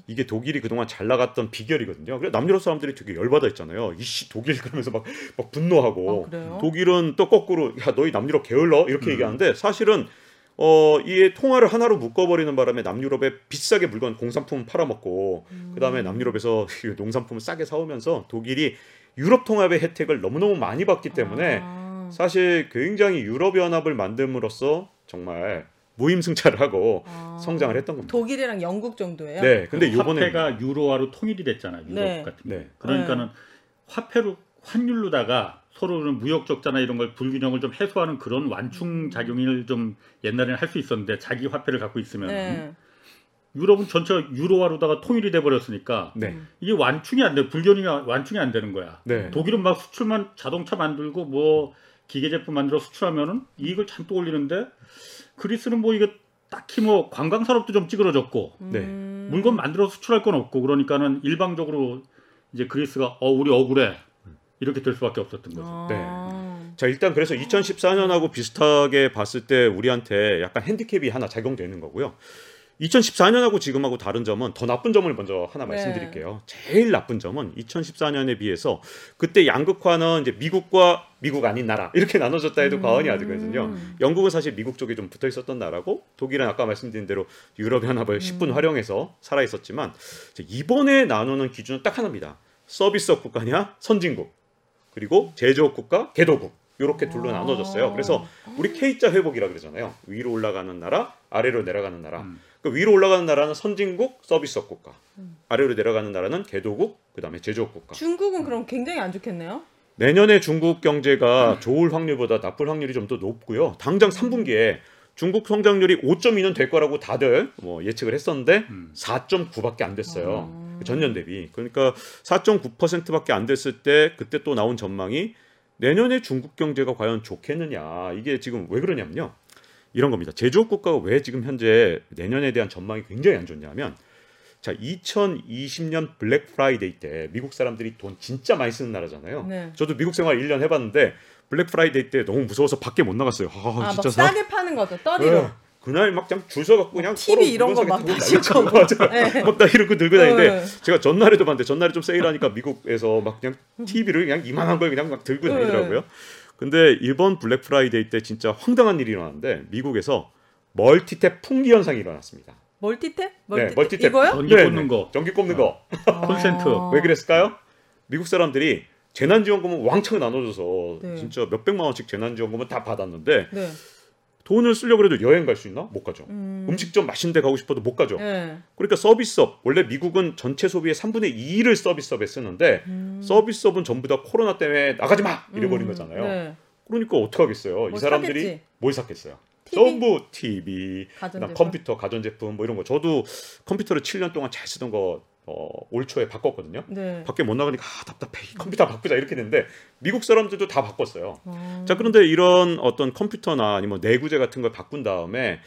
이게 독일이 그동안 잘 나갔던 비결이거든요. 그래 남유럽 사람들이 되게 열받아 있잖아요. 이씨 독일 그러면서 막, 막 분노하고 아? 독일은 또 거꾸로 야 너희 남유럽 게을러 이렇게 음. 얘기하는데 사실은 어, 이 통화를 하나로 묶어버리는 바람에 남유럽에 비싸게 물건 공산품 팔아먹고 음. 그다음에 남유럽에서 농산품을 싸게 사오면서 독일이 유럽 통합의 혜택을 너무너무 많이 받기 때문에 아. 사실 굉장히 유럽 연합을 만듦으로써 정말 무임승차를 하고 아. 성장을 했던 겁니다. 독일이랑 영국 정도예요? 네, 근데 요번에 화폐가 유로화로 통일이 됐잖아. 유럽 네. 같은 네. 네. 그러니까는 화폐로 환율로다가 서로는 무역 적자나 이런 걸 불균형을 좀 해소하는 그런 완충 작용을 좀 옛날에는 할 수 있었는데 자기 화폐를 갖고 있으면 네. 유럽은 전체 유로화로다가 통일이 돼 버렸으니까 네, 이게 완충이 안 돼. 불균형이 완충이 안 되는 거야. 네, 독일은 막 수출만 자동차 만들고 뭐 기계 제품 만들어 수출하면은 이익을 잔뜩 올리는데 그리스는 뭐 이게 딱히 뭐 관광 산업도 좀 찌그러졌고 네. 음. 물건 만들어 수출할 건 없고 그러니까는 일방적으로 이제 그리스가 어 우리 억울해 이렇게 될 수밖에 없었던 거죠. 아. 자 일단 그래서 2014년하고 비슷하게 봤을 때 우리한테 약간 핸디캡이 하나 작용되는 거고요. 2014년하고 지금하고 다른 점은 더 나쁜 점을 먼저 하나 네. 말씀드릴게요. 제일 나쁜 점은 2014년에 비해서 그때 양극화는 이제 미국과 미국 아닌 나라 이렇게 나눠졌다 해도 과언이 아니거든요. 영국은 사실 미국 쪽에 좀 붙어 있었던 나라고 독일은 아까 말씀드린 대로 유럽 연합을 10분 활용해서 살아 있었지만 이번에 나누는 기준은 딱 하나입니다. 서비스업 국가냐 선진국 그리고 제조업 국가 개도국 이렇게 둘로 아. 나눠졌어요. 그래서 우리 K자 회복이라 그러잖아요. 위로 올라가는 나라, 아래로 내려가는 나라. 음. 그 위로 올라가는 나라는 선진국, 서비스업 국가. 아래로 내려가는 나라는 개도국, 그다음에 제조업 국가. 중국은 그럼 굉장히 안 좋겠네요. 내년에 중국 경제가 좋을 확률보다 나쁠 확률이 좀 더 높고요. 당장 3분기에 중국 성장률이 5.2는 될 거라고 다들 뭐 예측을 했었는데 음. 4.9밖에 안 됐어요. 음. 전년 대비. 그러니까 4.9%밖에 안 됐을 때 그때 또 나온 전망이 내년에 중국 경제가 과연 좋겠느냐. 이게 지금 왜 그러냐면요. 이런 겁니다. 제조업 국가가 왜 지금 현재 내년에 대한 전망이 굉장히 안 좋냐면 자, 2020년 Black Friday 때 미국 사람들이 돈 진짜 많이 쓰는 나라잖아요. 네. 저도 미국 생활 1년 해봤는데 Black Friday 때 너무 무서워서 밖에 못 나갔어요. 아, 아, 막 진짜 사- 싸게 파는 거죠. 떨이로. 예. 그날 막 그냥 줄 서갖고 그냥 TV 이런 거 물건 막 사게 다 타고 난리 치고 맞아. 막나 이러고 들고 다니는데 네. 제가 전날에도 봤는데 전날에 좀 세일하니까 미국에서 막 그냥 TV를 그냥 이만한 걸 그냥 막 들고 네. 다니더라고요. 근데 이번 Black Friday 때 진짜 황당한 일이 일어났는데 미국에서 멀티탭 풍기 현상이 일어났습니다. 멀티탭? 네, 멀티탭. 멀티탭. 이거요? 전기 꽂는 거. 전기 꼽는 거. 콘센트. 아. 왜 그랬을까요? 미국 사람들이 재난지원금은 왕창 나눠줘서 네. 진짜 몇 백만 원씩 재난지원금을 다 받았는데 네. 돈을 쓰려고 해도 여행 갈 수 있나? 못 가죠. 음. 음. 식점 맛있는 데 가고 싶어도 못 가죠. 네. 그러니까 서비스업 원래 미국은 전체 소비의 3분의 2를 서비스업에 쓰는데 음. 서비스업은 전부 다 코로나 때문에 나가지 마 이래버린 음. 거잖아요. 네. 그러니까 어떻게 하겠어요? 뭐이 사람들이 사겠지. 뭘 샀겠어요? TV? 전부 TV, 가전제품. 컴퓨터, 가전제품 뭐 이런 거. 저도 컴퓨터를 7년 동안 잘 쓰던 거 어, 올 초에 바꿨거든요. 네. 밖에 못 나가니까 아, 답답해. 이 컴퓨터 바꾸자 이렇게 됐는데 미국 사람들도 다 바꿨어요. 어. 자 그런데 이런 어떤 컴퓨터나 아니면 내구재 같은 걸 바꾼 다음에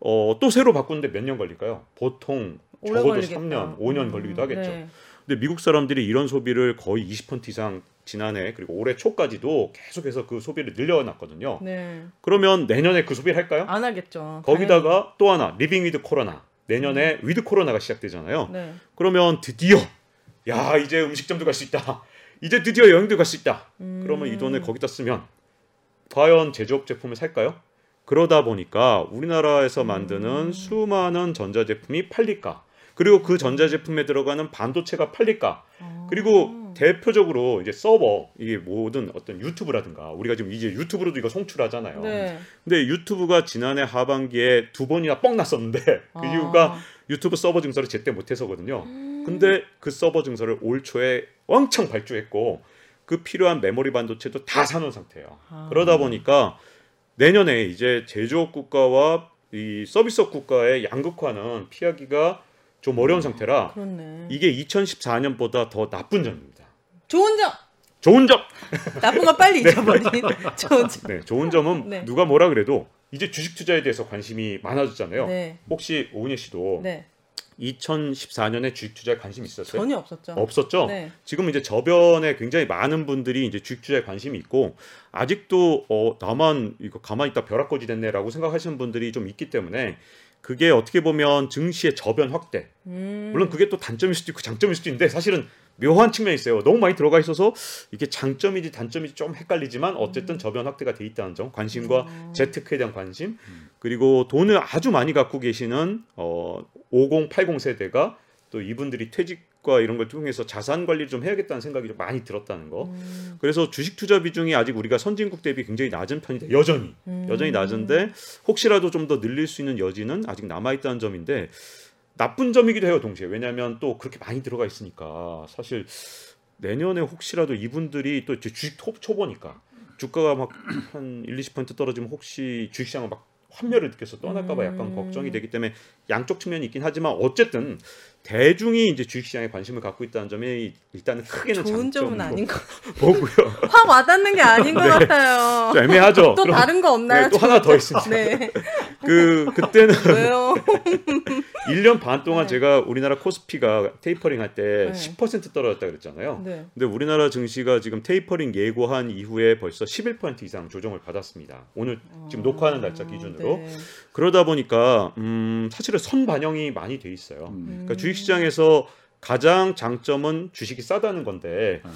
어, 또 새로 바꾸는데 몇 년 걸릴까요? 보통 적어도 걸리겠다. 3년, 5년 음, 걸리기도 하겠죠. 네. 근데 미국 사람들이 이런 소비를 거의 20% 이상 지난해 그리고 올해 초까지도 계속해서 그 소비를 늘려놨거든요. 네. 그러면 내년에 그 소비를 할까요? 안 하겠죠. 거기다가 또 하나 living with 코로나 내년에 with 코로나가 시작되잖아요. 네. 그러면 드디어 야 이제 음식점도 갈 수 있다. 이제 드디어 여행도 갈 수 있다. 음. 그러면 이 돈을 거기다 쓰면 과연 제조업 제품을 살까요? 그러다 보니까 우리나라에서 음. 만드는 수많은 전자제품이 팔릴까? 그리고 그 전자제품에 들어가는 반도체가 팔릴까? 어. 그리고 대표적으로 이제 서버 이게 모든 어떤 유튜브라든가 우리가 지금 이제 유튜브로도 이거 송출하잖아요. 네. 근데 유튜브가 지난해 하반기에 두 번이나 뻥 났었는데 그 아. 이유가 유튜브 서버 증설을 제때 못해서거든요. 근데 그 서버 증설을 올 초에 왕창 발주했고 그 필요한 메모리 반도체도 다 사놓은 상태예요. 아. 그러다 보니까 내년에 이제 제조업 국가와 이 서비스업 국가의 양극화는 피하기가 좀 어려운 상태라 그렇네. 이게 2014년보다 더 나쁜 점입니다. 좋은 점. 좋은 점. 나쁜 거 빨리 잊어버린. 좋은 점. 네, 좋은 점은 네. 누가 뭐라 그래도 이제 주식 투자에 대해서 관심이 많아졌잖아요. 네. 혹시 오은희 씨도 네. 2014년에 주식 투자에 관심 있었어요? 전혀 없었죠. 없었죠. 네. 지금 이제 저변에 굉장히 많은 분들이 이제 주식 투자에 관심이 있고 아직도 어 나만 이거 가만히 있다 벼락거지 됐네라고 생각하시는 분들이 좀 있기 때문에 그게 어떻게 보면 증시의 저변 확대. 음. 물론 그게 또 단점일 수도 있고 장점일 수도 있는데 사실은 묘한 측면이 있어요. 너무 많이 들어가 있어서 이게 장점이지 단점이지 좀 헷갈리지만 어쨌든 저변 확대가 돼 있다는 점, 관심과 음. 재테크에 대한 관심, 그리고 돈을 아주 많이 갖고 계시는 어 50, 80 세대가 또 이분들이 퇴직 과 이런 걸 통해서 자산 관리를 좀 해야겠다는 생각이 좀 많이 들었다는 거. 음. 그래서 주식 투자 비중이 아직 우리가 선진국 대비 굉장히 낮은 편이다. 여전히 음. 여전히 낮은데 혹시라도 좀 더 늘릴 수 있는 여지는 아직 남아 있다는 점인데 나쁜 점이기도 해요 동시에 왜냐하면 또 그렇게 많이 들어가 있으니까 사실 내년에 혹시라도 이분들이 또 주식 초, 초보니까 주가가 막 한 1, 20% 떨어지면 혹시 주식시장을 막 환멸을 느껴서 떠날까봐 약간 음. 걱정이 되기 때문에 양쪽 측면이 있긴 하지만 어쨌든 대중이 이제 주식시장에 관심을 갖고 있다는 점이 일단은 크게는 좋은 점은 아닌 거. 보고요. 확 와닿는 게 아닌 것 같아요. 좀 애매하죠. 또 그럼- 다른 거 없나요? 네, 또 하나 더 있습니다. 네. 그 그때는 왜요? 1년 반 동안 네. 제가 우리나라 코스피가 테이퍼링 할때 네. 10% 떨어졌다 그랬잖아요. 네. 근데 우리나라 증시가 지금 테이퍼링 예고한 이후에 벌써 11% 이상 조정을 받았습니다. 오늘 지금 녹화하는 날짜 기준으로. 네. 그러다 보니까 음, 사실은 선 반영이 많이 돼 있어요. 음. 그러니까 주식시장에서 가장 장점은 주식이 싸다는 건데 음.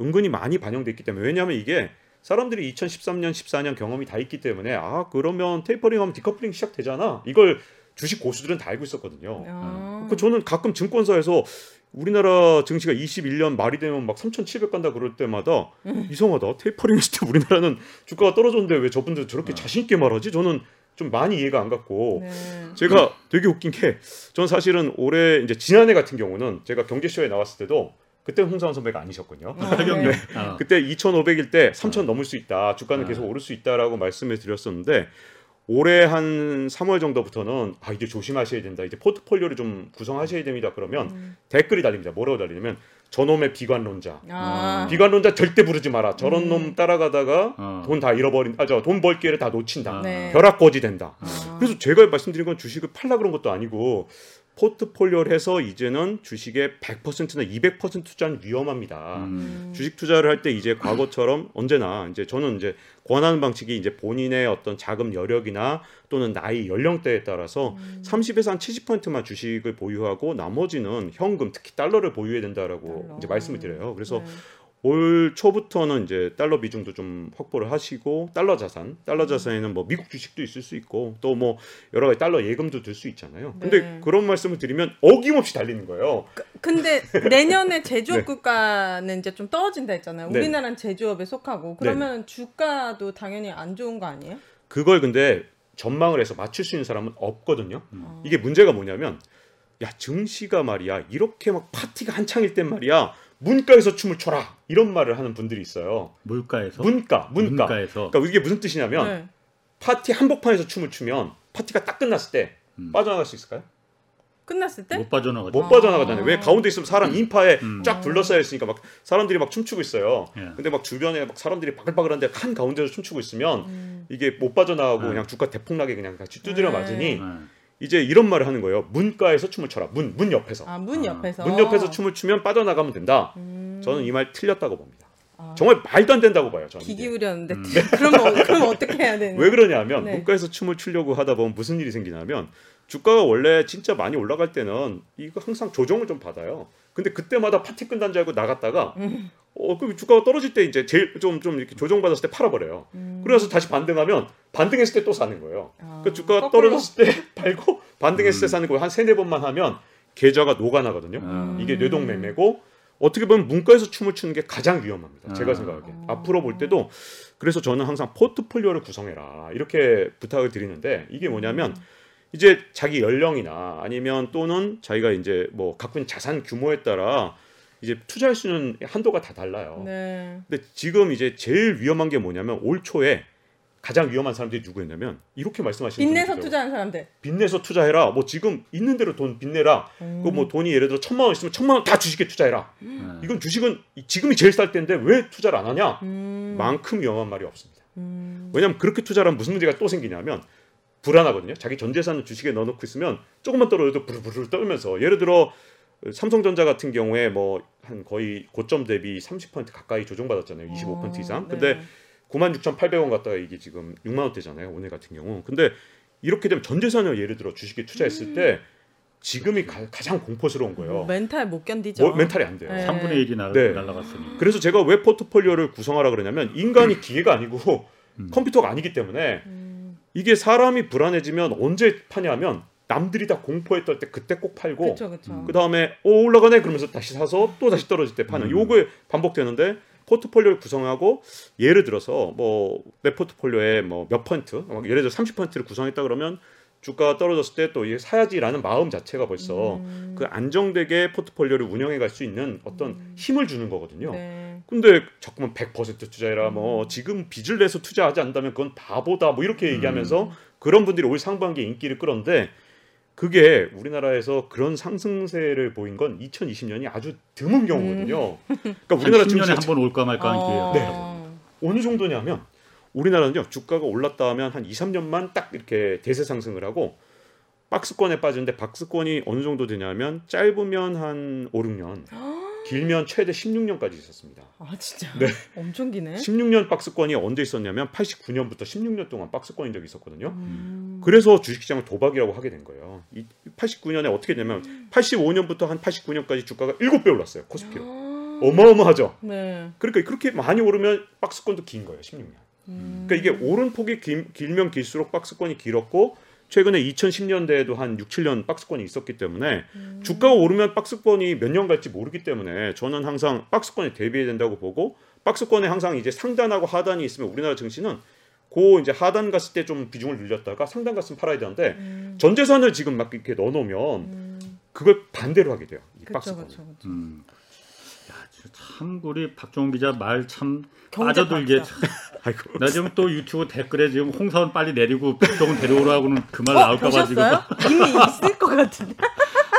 은근히 많이 반영돼 있기 때문에 왜냐하면 이게 사람들이 2013년, 14년 경험이 다 있기 때문에 아 그러면 테이퍼링하면 디커플링 시작되잖아. 이걸 주식 고수들은 다 알고 있었거든요. 아. 그 저는 가끔 증권사에서 우리나라 증시가 21년 말이 되면 막 3,700 간다 그럴 때마다 음. 이상하다. 테이퍼링 했을 때 우리나라는 주가가 떨어졌는데 왜 저분들 아. 저렇게 자신 있게 말하지? 저는 좀 많이 이해가 안 갔고 네. 제가 되게 웃긴 게 전 사실은 올해 이제 지난해 같은 경우는 제가 경제쇼에 나왔을 때도 그때 홍사원 선배가 아니셨거든요. 아. 네. 아. 그때 2,500일 때 3,000 넘을 수 있다. 주가는 네. 계속 오를 수 있다라고 말씀을 드렸었는데 올해 한 3월 정도부터는 아 이제 조심하셔야 된다. 이제 포트폴리오를 좀 구성하셔야 됩니다. 그러면 음. 댓글이 달립니다. 뭐라고 달리냐면 저놈의 비관론자. 아. 비관론자 절대 부르지 마라. 저런 음. 놈 따라가다가 어. 돈다 잃어버린 아저 돈 벌 기회를 다 놓친다. 네. 벼락거지 된다. 아. 그래서 제가 말씀드린 건 주식을 팔라 그런 것도 아니고 포트폴리오를 해서 이제는 주식에 100%나 200% 투자는 위험합니다. 음. 주식 투자를 할 때 이제 과거처럼 언제나 이제 저는 이제 권하는 방식이 이제 본인의 어떤 자금 여력이나 또는 나이 연령대에 따라서 음. 30에서 한 70%만 주식을 보유하고 나머지는 현금 특히 달러를 보유해야 된다라고 달러. 이제 말씀을 드려요. 그래서 네. 올 초부터는 이제 달러 비중도 좀 확보를 하시고 달러 자산, 달러 자산에는 뭐 미국 주식도 있을 수 있고 또 뭐 여러 가지 달러 예금도 들 수 있잖아요. 근데 네. 그런 말씀을 드리면 어김없이 달리는 거예요. 근데 내년에 제조업 네. 국가는 이제 좀 떨어진다 했잖아요. 네. 우리나라는 제조업에 속하고 그러면 주가도 당연히 안 좋은 거 아니에요? 그걸 근데 전망을 해서 맞출 수 있는 사람은 없거든요. 어. 이게 문제가 뭐냐면 야 증시가 말이야 이렇게 막 파티가 한창일 땐 말이야 문가에서 춤을 춰라 이런 말을 하는 분들이 있어요. 물가에서 문가, 문가. 문가에서 그러니까 이게 무슨 뜻이냐면 네. 파티 한복판에서 춤을 추면 파티가 딱 끝났을 때 음. 빠져나갈 수 있을까요? 끝났을 때? 못 빠져나가죠. 못 아. 빠져나가잖아요. 왜 가운데 있으면 사람 인파에 음. 쫙 둘러싸여 있으니까 막 사람들이 막 춤추고 있어요. 예. 근데 막 주변에 막 사람들이 바글바글한데 한 가운데서 춤추고 있으면 음. 이게 못 빠져나가고 네. 그냥 주가 대폭나게 그냥 같이 두드려 네. 맞으니 예. 이제 이런 말을 하는 거예요. 문가에서 춤을 춰라. 문, 문 옆에서. 아, 문 아. 옆에서. 문 옆에서 춤을 추면 빠져나가면 된다. 음. 저는 이 말 틀렸다고 봅니다. 아. 정말 말도 안 된다고 봐요. 저는 귀. 기울였는데 음. 그럼 어, 그럼 어떻게 해야 되는? 왜 그러냐면 네. 문가에서 춤을 추려고 하다 보면 무슨 일이 생기냐면 주가가 원래 진짜 많이 올라갈 때는 이거 항상 조정을 좀 받아요. 근데 그때마다 파티 끝난 줄 알고 나갔다가 음. 어, 그 주가가 떨어질 때 이제 제일 좀 좀 이렇게 조정받았을 때 팔아버려요. 음. 그래서 다시 반등하면 반등했을 때 또 사는 거예요. 아, 그 주가가 거꾸로? 떨어졌을 때 팔고 반등했을 때 음. 사는 거예요. 한 세네 번만 하면 계좌가 녹아나거든요. 아. 이게 뇌동매매고 어떻게 보면 문가에서 춤을 추는 게 가장 위험합니다. 아. 제가 생각하기에 아. 앞으로 볼 때도 그래서 저는 항상 포트폴리오를 구성해라 이렇게 부탁을 드리는데 이게 뭐냐면 이제 자기 연령이나 아니면 또는 자기가 이제 뭐 갖고 있는 자산 규모에 따라 이제 투자할 수 있는 한도가 다 달라요. 네. 근데 지금 이제 제일 위험한 게 뭐냐면 올 초에 가장 위험한 사람들이 누구였냐면 이렇게 말씀하시는 빚내서. 투자하는 사람들. 빚내서 투자해라. 뭐 지금 있는 대로 돈 빚내라. 음. 그뭐 돈이 예를 들어 천만 원 있으면 천만 원 다 주식에 투자해라. 예. 이건 주식은 이- 지금이 제일 쌀 때인데 왜 투자를 안 하냐? 음. 만큼 위험한 말이 없습니다. 음. 왜냐하면 그렇게 투자를 하면 무슨 문제가 또 생기냐면 불안하거든요. 자기 전 재산을 주식에 넣어놓고 있으면 조금만 떨어져도 부르부르 떨면서 예를 들어 삼성전자 같은 경우에 뭐 한 거의 고점 대비 30% 가까이 조정받았잖아요. 25% 이상. 어, 근데 네. 96,800원 갔다가 이게 지금 6만 원대잖아요. 오늘 같은 경우. 근데 이렇게 되면 전 재산을 예를 들어 주식에 투자했을 때 지금이 가, 장 공포스러운 거예요. 뭐 멘탈 못 견디죠. 뭐, mental이 안 돼요. 네. 3분의 1이 날, 네. 날라갔으니. 그래서 제가 왜 포트폴리오를 구성하라 그러냐면 인간이 기계가 아니고 음. 컴퓨터가 아니기 때문에 음. 이게 사람이 불안해지면 언제 파냐면 남들이 다 공포에 떨 때 그때 꼭 팔고. 그 다음에 오 올라가네 그러면서 다시 사서 또 다시 떨어질 때 파는 음. 요거에 반복되는데 포트폴리오를 구성하고 예를 들어서 뭐 내 포트폴리오에 뭐 몇 퍼센트 막 예를 들어 30%를 구성했다 그러면 주가가 떨어졌을 때 또 사야지라는 마음 자체가 벌써 음. 그 안정되게 포트폴리오를 운영해 갈 수 있는 어떤 음. 힘을 주는 거거든요. 네. 근데 자꾸만 100% 투자해라 뭐 음. 지금 빚을 내서 투자하지 않는다면 그건 바보다 뭐 이렇게 음. 얘기하면서 그런 분들이 올 상반기에 인기를 끌었는데 그게 우리나라에서 그런 상승세를 보인 건 2020년이 아주 드문 경우거든요. 그러니까 한 우리나라 10년에 증시 한번 올까 말까 하는 기회예요. 어. 어느 정도냐면 우리나라는요 주가가 올랐다 하면 한 2, 3년만 딱 이렇게 대세 상승을 하고 박스권에 빠지는데 박스권이 어느 정도 되냐면 짧으면 한 5, 6년 길면 최대 16년까지 있었습니다. 아 진짜 네. 엄청 기네. 16년 박스권이 언제 있었냐면 89년부터 16년 동안 박스권인 적이 있었거든요. 음. 그래서 주식시장을 도박이라고 하게 된 거예요. 이 89년에 어떻게 되냐면 85년부터 한 89년까지 주가가 7배 올랐어요. 코스피로. 아. 어마어마하죠. 네. 그러니까 그렇게 많이 오르면 박스권도 긴 거예요. 16년. 음. 그러니까 이게 오른 폭이 길, 길면 길수록 박스권이 길었고 최근에 2010년대에도 한 6, 7년 박스권이 있었기 때문에 음. 주가가 오르면 박스권이 몇 년 갈지 모르기 때문에 저는 항상 박스권에 대비해야 된다고 보고 박스권에 항상 이제 상단하고 하단이 있으면 우리나라 증시는 고 이제 하단 갔을 때 좀 비중을 늘렸다가 상단 갔으면 팔아야 되는데 음. 전 재산을 지금 막 이렇게 넣어놓으면 음. 그걸 반대로 하게 돼요. 이 그쵸 박스권. 그쵸 그쵸. 참 우리 박종훈 기자 말 참 빠져들게. 아이고. 나 지금 또 유튜브 댓글에 지금 홍사원 빨리 내리고 박종훈 데려오라고는 그 말 나올까봐 지금. 어? 이미 있을 것 같은데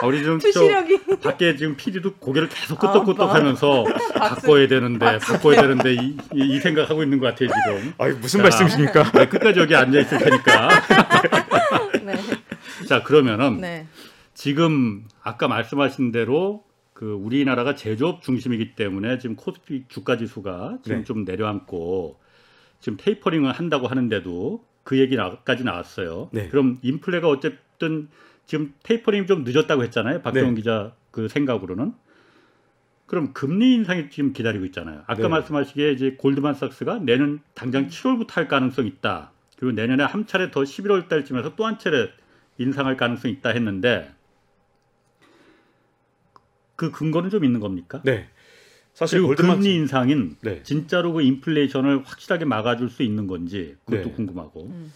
아, 우리 지금 저 투시력이 밖에 지금 PD도 고개를 계속 아, 끄덕끄덕하면서 바꿔야 되는데 바꿔야 되는데 이, 이, 이 생각하고 있는 것 같아요 지금. 아이 무슨 자. 말씀이십니까? 네, 끝까지 여기 앉아 있을 테니까. 네. 자 그러면은 네. 지금 아까 말씀하신 대로 그 우리나라가 제조업 중심이기 때문에 지금 코스피 주가 지수가 지금 네. 좀 내려앉고 지금 테이퍼링을 한다고 하는데도 그 얘기까지 나왔어요. 네. 그럼 인플레가 어쨌든 지금 테이퍼링이 좀 늦었다고 했잖아요. 박정훈 네. 기자 그 생각으로는. 그럼 금리 인상이 지금 기다리고 있잖아요. 아까 네. 말씀하시기에 이제 골드만삭스가 내년 당장 7월부터 할 가능성이 있다. 그리고 내년에 한 차례 더 11월 달쯤에서 또 한 차례 인상할 가능성이 있다 했는데 그 근거는 좀 있는 겁니까? 네. 사실 그리고 골드만 금리 인상인 네. 진짜로 그 인플레이션을 확실하게 막아줄 수 있는 건지 그것도 네. 궁금하고. 음.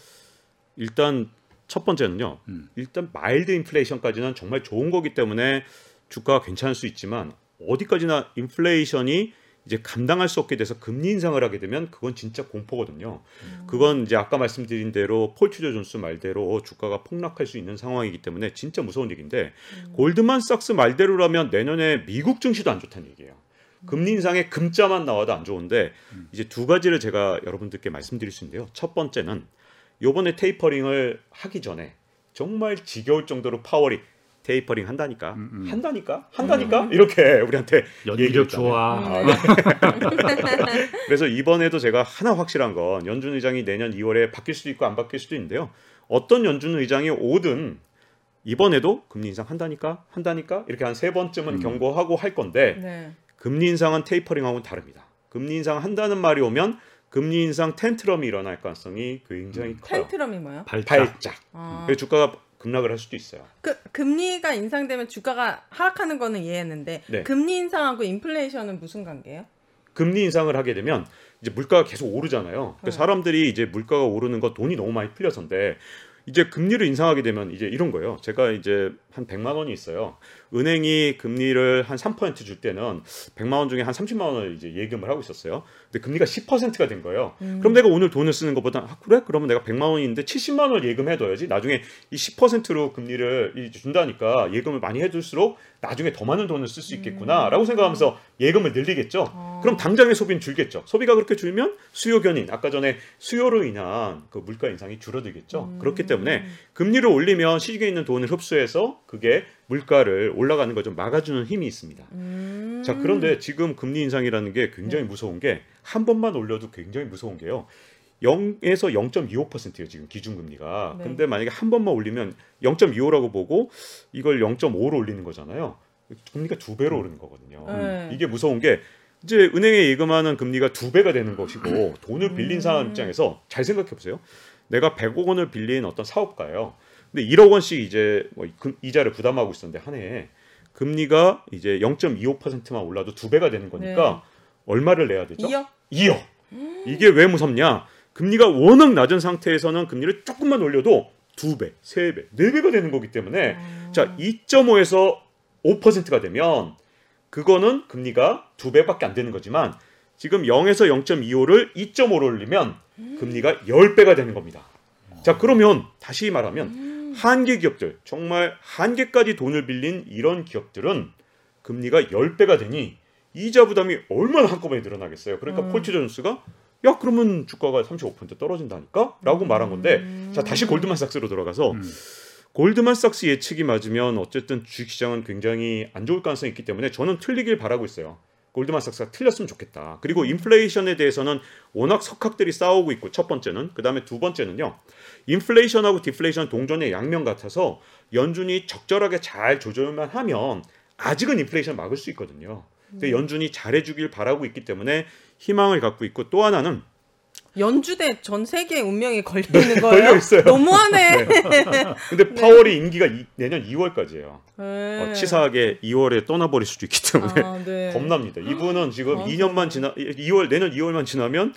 일단 첫 번째는요. 음. 일단 mild 인플레이션까지는 정말 좋은 거기 때문에 주가가 괜찮을 수 있지만 어디까지나 인플레이션이 이제 감당할 수 없게 돼서 금리 인상을 하게 되면 그건 진짜 공포거든요. 그건 이제 아까 말씀드린 대로 폴 튜더 존스 말대로 주가가 폭락할 수 있는 상황이기 때문에 진짜 무서운 얘기인데 골드만삭스 말대로라면 내년에 미국 증시도 안 좋다는 얘기예요. 금리 인상에 금자만 나와도 안 좋은데 이제 두 가지를 제가 여러분들께 말씀드릴 수 있는데요. 첫 번째는 요번에 테이퍼링을 하기 전에 정말 지겨울 정도로 파월이 테이퍼링 한다니까 음, 한다니까 한다니까 이렇게 우리한테 연기력. 좋아. 음. 그래서 이번에도 제가 하나 확실한 건 연준 의장이 내년 2월에 바뀔 수도 있고 안 바뀔 수도 있는데요. 어떤 연준 의장이 오든 이번에도 금리 인상 한다니까 한다니까 이렇게 한 세 번쯤은 음. 경고하고 할 건데 네. 금리 인상은 테이퍼링하고는 다릅니다. 금리 인상 한다는 말이 오면 금리 인상 텐트럼이 일어날 가능성이 굉장히 커요. 텐트럼이 뭐야? 발작. 발작. 아. 그래서 주가가 급락을 할 수도 있어요. 그 금리가 인상되면 주가가 하락하는 거는 이해했는데 네. 금리 인상하고 인플레이션은 무슨 관계예요? 금리 인상을 하게 되면 이제 물가가 계속 오르잖아요. 그러니까 네. 사람들이 이제 물가가 오르는 거 돈이 너무 많이 풀려서인데 이제 금리를 인상하게 되면 이제 이런 거예요. 제가 이제 한 100만 원이 있어요. 은행이 금리를 한 3%줄 때는 100만 원 중에 한 30만 원을 이제 예금을 하고 있었어요. 근데 금리가 10%가 된 거예요. 음. 그럼 내가 오늘 돈을 쓰는 것보다 아, 그래? 그러면 내가 100만 원이 있는데 70만 원을 예금해 둬야지. 나중에 이 10%로 금리를 이- 준다니까 예금을 많이 해 둘수록 나중에 더 많은 돈을 쓸 수 있겠구나라고 생각하면서 예금을 늘리겠죠. 어. 그럼 당장의 소비는 줄겠죠. 소비가 그렇게 줄면 수요 견인, 아까 전에 수요로 인한 그 물가 인상이 줄어들겠죠. 음. 그렇기 때문에 금리를 올리면 시중에 있는 돈을 흡수해서 그게 물가를 올라가는 걸 좀 막아주는 힘이 있습니다. 음. 자 그런데 지금 금리 인상이라는 게 굉장히 무서운 게 한 번만 올려도 굉장히 무서운 게요. 0에서 0.25%예요 지금 기준금리가. 네. 근데 만약에 한 번만 올리면 0.25라고 보고 이걸 0.5로 올리는 거잖아요. 금리가 두 배로 오르는 거거든요. 네. 이게 무서운 게 이제 은행에 예금하는 금리가 두 배가 되는 것이고 돈을 빌린 사람 음. 입장에서 잘 생각해 보세요. 내가 100억 원을 빌린 어떤 사업가예요. 근데 1억 원씩 이제 뭐 금- 이자를 부담하고 있었는데 한 해에 금리가 이제 0.25%만 올라도 두 배가 되는 거니까 얼마를 내야 되죠? 이요? 2억. 이게 왜 무섭냐? 금리가 워낙 낮은 상태에서는 금리를 조금만 올려도 두 배, 세 배, 네 배가 되는 거기 때문에 음. 자 2.5에서 5%가 되면 그거는 금리가 두 배밖에 안 되는 거지만 지금 0에서 0.25를 2.5로 올리면 금리가 10배가 되는 겁니다. 자 그러면 다시 말하면 한계 기업들 정말 한계까지 돈을 빌린 이런 기업들은 금리가 10배가 되니 이자 부담이 얼마나 한꺼번에 늘어나겠어요. 그러니까 음. 폴트 존스가 야 그러면 주가가 35% 떨어진다니까라고 말한 건데 자 다시 골드만삭스로 돌아가서 음. 골드만삭스 예측이 맞으면 어쨌든 주식시장은 굉장히 안 좋을 가능성이 있기 때문에 저는 틀리길 바라고 있어요. 골드만삭스가 틀렸으면 좋겠다. 그리고 인플레이션에 대해서는 워낙 석학들이 싸우고 있고 첫 번째는 그 다음에 두 번째는요. 인플레이션하고 디플레이션 동전의 양면 같아서 연준이 적절하게 잘 조절만 하면 아직은 인플레이션 막을 수 있거든요. 근데 연준이 잘해주길 바라고 있기 때문에 희망을 갖고 있고 또 하나는 연주대 전 세계의 운명이 걸려 있는 거예요. 걸려 있어요. 너무하네. 근데 파월이 임기가 이- 내년 2월까지예요. 네. 어, 치사하게 2월에 떠나버릴 수도 있기 때문에 아, 네. 겁납니다. 이분은 지금 아, 2년만 지나 2월 내년 2월만 지나면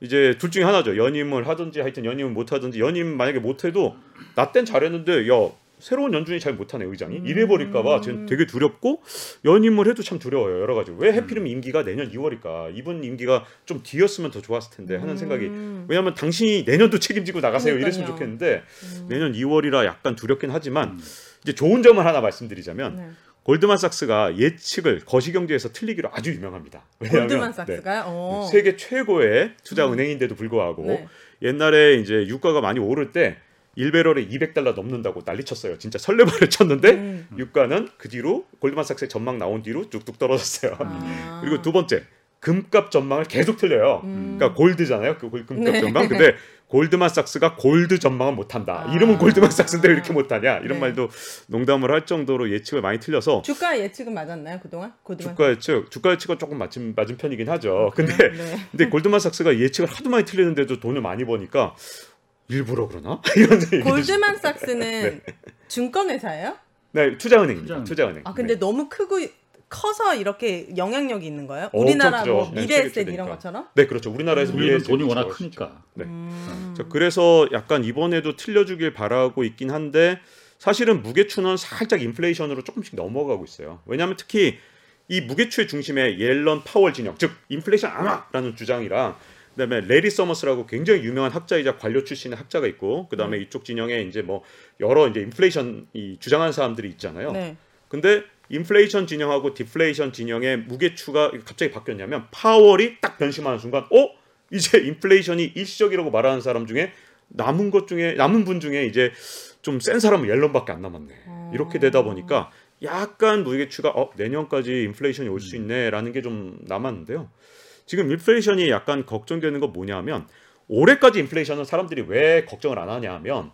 이제 둘 중에 하나죠. 연임을 하든지 하여튼 연임을 못 하든지 연임 만약에 못 해도 나 땐 잘했는데 야 새로운 연준이 잘 못하네 의장이 이래 버릴까봐 지금 되게 두렵고 연임을 해도 참 두려워요 여러 가지 왜 하필이면 임기가 내년 2월일까 이분 임기가 좀 뒤였으면 더 좋았을 텐데 하는 생각이 음. 왜냐하면 당신이 내년도 책임지고 나가세요 이랬으면 그러니까요. 좋겠는데 음. 내년 2월이라 약간 두렵긴 하지만 음. 이제 좋은 점을 하나 말씀드리자면 네. 골드만삭스가 예측을 거시경제에서 틀리기로 아주 유명합니다. 왜냐하면, 골드만 네, 삭스가요? 어. 세계 최고의 투자 은행인데도 불구하고 네. 옛날에 이제 유가가 많이 오를 때 1배럴에 200달러 넘는다고 난리쳤어요. 진짜 설레발을 쳤는데 음. 유가는 그 뒤로 골드만삭스의 전망 나온 뒤로 뚝뚝 떨어졌어요. 아. 그리고 두 번째 금값 전망을 계속 틀려요. 음. 그러니까 골드잖아요. 그 골- 금값 네. 전망. 근데 골드만삭스가 골드 전망은 못한다. 아. 이름은 골드만삭스인데 왜 이렇게 못하냐? 이런 네. 말도 농담을 할 정도로 예측을 많이 틀려서 주가 예측은 맞았나요 그동안? 고등학 주가 예측, 주가 예측은 조금 맞은 맞은 편이긴 하죠. 근데 네. 근데 골드만삭스가 예측을 하도 많이 틀리는데도 돈을 많이 버니까 일부러 그러나 이런 생각이 골드만 삭스는 증권 회사예요? 네, 투자은행입니다. 투자은행. 투자은행. 아 근데 네. 너무 크고 커서 이렇게 영향력이 있는 거예요? 어, 우리나라. 뭐 네, 미래에셋 이런. 것처럼? 네, 그렇죠. 우리나라에서 음. 우리는 미래에셋 돈이 워낙. 크니까. 네. 음. 자, 그래서 약간 이번에도 틀려주길 바라고 있긴 한데 사실은 무게추는 살짝 인플레이션으로 조금씩 넘어가고 있어요. 왜냐하면 특히 이 무게추의 중심에 옐런 파월 진영, 즉 인플레이션 안 와라는 주장이랑 그다음에 레리 서머스라고 굉장히 유명한 학자이자 관료 출신의 학자가 있고 그다음에 이쪽 진영에 이제 뭐 여러 이제 인플레이션 이 주장하는 사람들이 있잖아요. 네. 근데 인플레이션 진영하고 디플레이션 진영의 무게추가 갑자기 바뀌었냐면 파월이 딱 변심하는 순간 어 이제 인플레이션이 일시적이라고 말하는 사람 중에 남은 것 중에 남은 분 중에 이제 좀 센 사람은 옐런밖에 안 남았네. 이렇게 되다 보니까 약간 무게추가 어 내년까지 인플레이션이 올 수 있네라는 게 좀 남았는데요. 지금 인플레이션이 약간 걱정되는 건 뭐냐면 올해까지 인플레이션은 사람들이 왜 걱정을 안 하냐면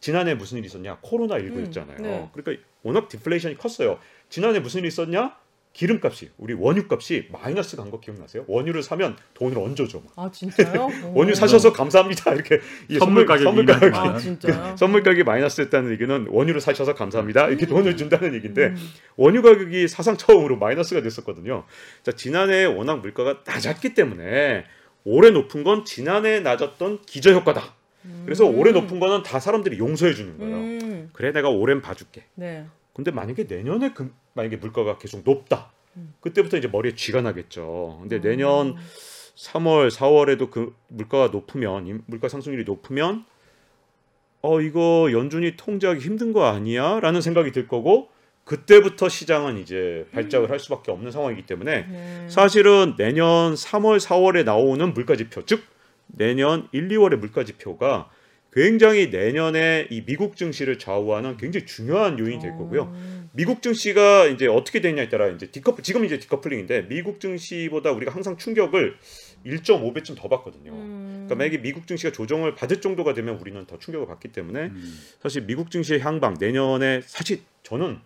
지난해 무슨 일이 있었냐 코로나 19였잖아요. 음, 네. 그러니까 워낙 디플레이션이 컸어요. 지난해 무슨 일이 있었냐? 기름값이 우리 원유값이 마이너스 간 거 기억나세요? 원유를 사면 돈을 얹어줘. 막. 아 진짜요? 원유 오. 사셔서 감사합니다. 이렇게 이 선물 가격이 선물 많아요. 아 진짜요? 선물 가격이 마이너스 됐다는 얘기는 원유를 사셔서 감사합니다. 이렇게 돈을 준다는 얘기인데 음. 원유 가격이 사상 처음으로 마이너스가 됐었거든요. 자, 지난해 워낙 물가가 낮았기 때문에 올해 높은 건 지난해 낮았던 기저 효과다. 그래서 올해 높은 거는 다 사람들이 용서해 주는 거예요. 음. 그래 내가 올해는 봐줄게. 네. 근데 만약에 내년에 금, 만약에 물가가 계속 높다. 그때부터 이제 머리에 쥐가 나겠죠. 근데 내년 3월, 4월에도 그 물가가 높으면 임- 물가 상승률이 높으면 어 이거 연준이 통제하기 힘든 거 아니야?라는 생각이 들 거고 그때부터 시장은 이제 발작을 할 수밖에 없는 상황이기 때문에 네. 사실은 내년 3월, 4월에 나오는 물가 지표, 즉 내년 1, 2월의 물가 지표가 굉장히 내년에 이 미국 증시를 좌우하는 굉장히 중요한 요인이 될 거고요. 어. 미국 증시가 이제 어떻게 되냐에 따라 이제 디커플 지금 이제 디커플링인데 미국 증시보다 우리가 항상 충격을 1.5배쯤 더 받거든요. 음. 그러니까 만약에 미국 증시가 조정을 받을 정도가 되면 우리는 더 충격을 받기 때문에 음. 사실 미국 증시의 향방 내년에 사실 저는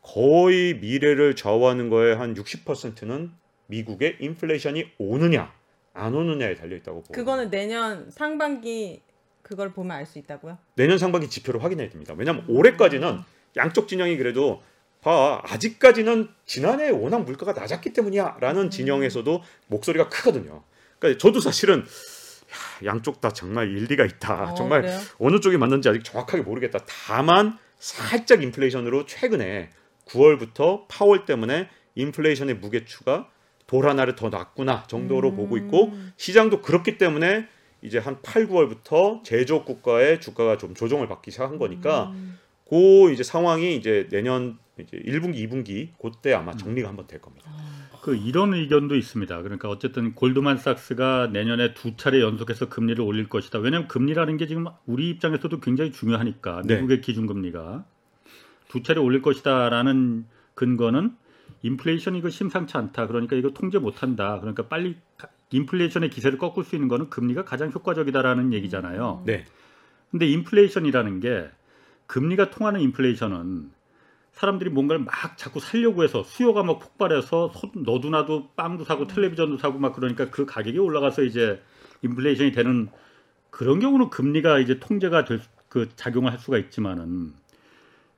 거의 미래를 좌우하는 거에 한 60%는 미국의 인플레이션이 오느냐 안 오느냐에 달려 있다고 보고 그거는 내년 상반기 그걸 보면 알 수 있다고요? 내년 상반기 지표를 확인해야 됩니다. 왜냐하면 올해까지는 양쪽 진영이 그래도 봐 아직까지는 지난해 워낙 물가가 낮았기 때문이야라는 진영에서도 목소리가 크거든요. 그러니까 저도 사실은 야, 양쪽 다 정말 일리가 있다. 어, 정말 그래요? 어느 쪽이 맞는지 아직 정확하게 모르겠다. 다만 살짝 인플레이션으로 최근에 9월부터 파월 때문에 인플레이션의 무게추가 돌 하나를 더 낮구나 정도로 음. 보고 있고 시장도 그렇기 때문에 이제 한 8, 9월부터 제조업 국가의 주가가 좀 조정을 받기 시작한 거니까 음. 그 이제 상황이 이제 내년 이제 1분기, 2분기 그때 아마 정리가 한번 될 겁니다. 그 이런 의견도 있습니다. 그러니까 어쨌든 골드만삭스가 내년에 두 차례 연속해서 금리를 올릴 것이다. 왜냐하면 금리라는 게 지금 우리 입장에서도 굉장히 중요하니까 네. 미국의 기준금리가 두 차례 올릴 것이다라는 근거는 인플레이션 이거 심상치 않다. 그러니까 이거 통제 못한다. 그러니까 빨리 가- 인플레이션의 기세를 꺾을 수 있는 거는 금리가 가장 효과적이다라는 얘기잖아요. 네. 근데 인플레이션이라는 게 금리가 통하는 인플레이션은 사람들이 뭔가를 막 자꾸 살려고 해서 수요가 막 폭발해서 소- 너도 나도 빵도 사고 텔레비전도 사고 막 그러니까 그 가격이 올라가서 이제 인플레이션이 되는 그런 경우는 금리가 이제 통제가 될 그 작용을 할 수가 있지만은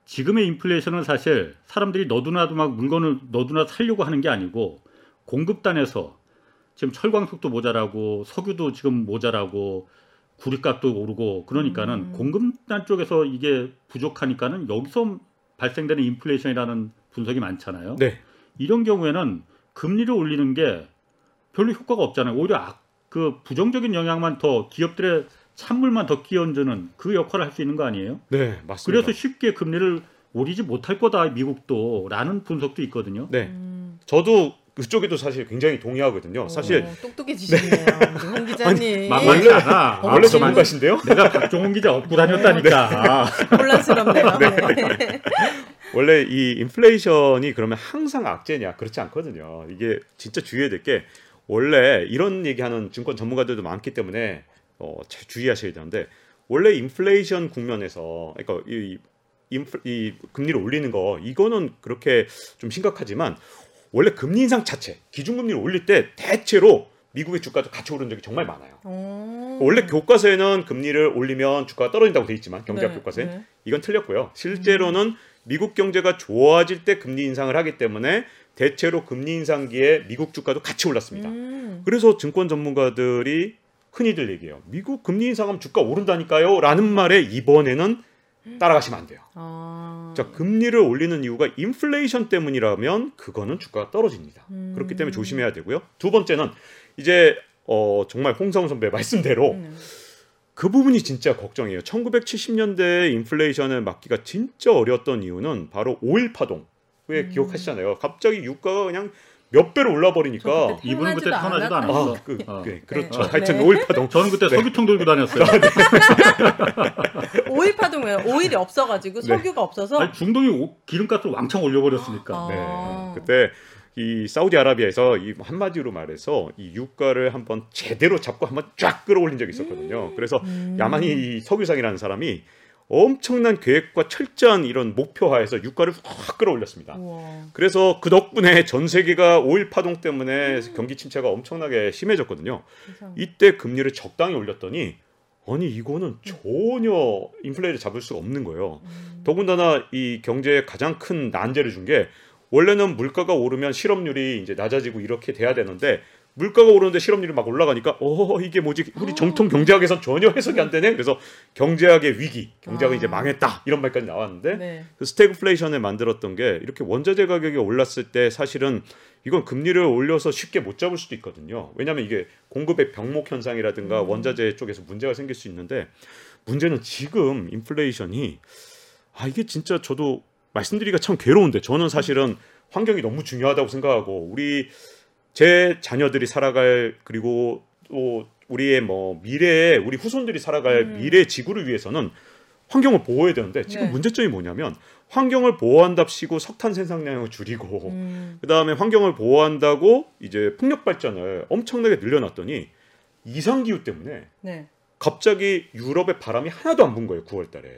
지금의 인플레이션은 사실 사람들이 너도 나도 막 물건을 너도 나도 살려고 하는 게 아니고 공급단에서 지금 철광석도 모자라고 석유도 지금 모자라고 구리값도 오르고 그러니까는 음. 공급단 쪽에서 이게 부족하니까는 여기서 발생되는 인플레이션이라는 분석이 많잖아요. 네. 이런 경우에는 금리를 올리는 게 별로 효과가 없잖아요. 오히려 악, 그 부정적인 영향만 더 기업들의 찬물만 더 끼얹는 그 역할을 할 수 있는 거 아니에요? 네, 맞습니다. 그래서 쉽게 금리를 올리지 못할 거다 미국도라는 분석도 있거든요. 네. 음. 저도 그쪽에도 사실 굉장히 동의하고요. 사실 오, 똑똑해지시네요, 우리 홍 기자님. 만만치 않아. 어, 원래 전문가신데요. 내가 박종훈 기자 업고 다녔다니까. 혼란스럽네요. 네. 원래 이 인플레이션이 그러면 항상 악재냐 그렇지 않거든요. 이게 진짜 주의해야 될 게 원래 이런 얘기하는 증권 전문가들도 많기 때문에 어, 잘 주의하셔야 되는데 원래 인플레이션 국면에서 그러니까 이, 인플, 이 금리를 올리는 거 이거는 그렇게 좀 심각하지만 원래 금리 인상 자체 기준금리를 올릴 때 대체로 미국의 주가도 같이 오른 적이 정말 많아요. 오. 원래 교과서에는 금리를 올리면 주가가 떨어진다고 돼 있지만 경제학 네, 교과서에 네. 이건 틀렸고요. 실제로는 미국 경제가 좋아질 때 금리 인상을 하기 때문에 대체로 금리 인상기에 미국 주가도 같이 올랐습니다. 음. 그래서 증권 전문가들이 흔히들 얘기해요. 미국 금리 인상하면 주가 오른다니까요. 라는 말에 이번에는 따라가시면 안 돼요. 아. 자, 금리를 올리는 이유가 인플레이션 때문이라면 그거는 주가가 떨어집니다. 음. 그렇기 때문에 조심해야 되고요. 두 번째는 이제 어, 정말 홍성훈 선배 말씀대로 음. 그 부분이 진짜 걱정이에요. 1970년대 인플레이션을 막기가 진짜 어려웠던 이유는 바로 5일 파동. 왜 음. 기억하시잖아요. 갑자기 유가가 그냥 몇 배로 올라 저 버리니까 이분은 그때 태어나지도 않았- 않았어. 아, 그, 어. 그, 그렇죠. 네. 하여튼 네. 5일 파동. 저는 그때 석유통 들고 다녔어요. 오일 파동이에요. 오일이 없어가지고 네. 석유가 없어서. 아니, 중동이 오- 기름값을 왕창 올려버렸으니까. 아. 네. 그때 이 사우디아라비아에서 이 한마디로 말해서 이 유가를 한번 제대로 잡고 한번 쫙 끌어올린 적이 있었거든요. 그래서 음. 야만이 이 석유상이라는 사람이 엄청난 계획과 철저한 이런 목표하에서 유가를 확 끌어올렸습니다. 우와. 그래서 그 덕분에 전 세계가 오일 파동 때문에 경기 침체가 엄청나게 심해졌거든요. 세상에. 이때 금리를 적당히 올렸더니 아니 이거는 전혀 인플레를 잡을 수가 없는 거예요. 음. 더군다나 이 경제에 가장 큰 난제를 준 게 원래는 물가가 오르면 실업률이 이제 낮아지고 이렇게 돼야 되는데 물가가 오르는데 실업률이 막 올라가니까 어 이게 뭐지 우리 정통 경제학에서 전혀 해석이 안 되네. 그래서 경제학의 위기, 경제학이 아. 이제 망했다 이런 말까지 나왔는데 네. 그 스태그플레이션을 만들었던 게 이렇게 원자재 가격이 올랐을 때 사실은 이건 금리를 올려서 쉽게 못 잡을 수도 있거든요. 왜냐하면 이게 공급의 병목 현상이라든가 음. 원자재 쪽에서 문제가 생길 수 있는데 문제는 지금 인플레이션이 아 이게 진짜 저도 말씀드리기가 참 괴로운데 저는 사실은 환경이 너무 중요하다고 생각하고 우리 제 자녀들이 살아갈 그리고 또 우리의 뭐 미래에 우리 후손들이 살아갈 음. 미래 지구를 위해서는 환경을 보호해야 되는데 지금 네. 문제점이 뭐냐면 환경을 보호한답시고 석탄 생산량을 줄이고 음. 그다음에 환경을 보호한다고 이제 풍력 발전을 엄청나게 늘려놨더니 이상 기후 때문에 네. 갑자기 유럽의 바람이 하나도 안 분 거예요 9월 달에.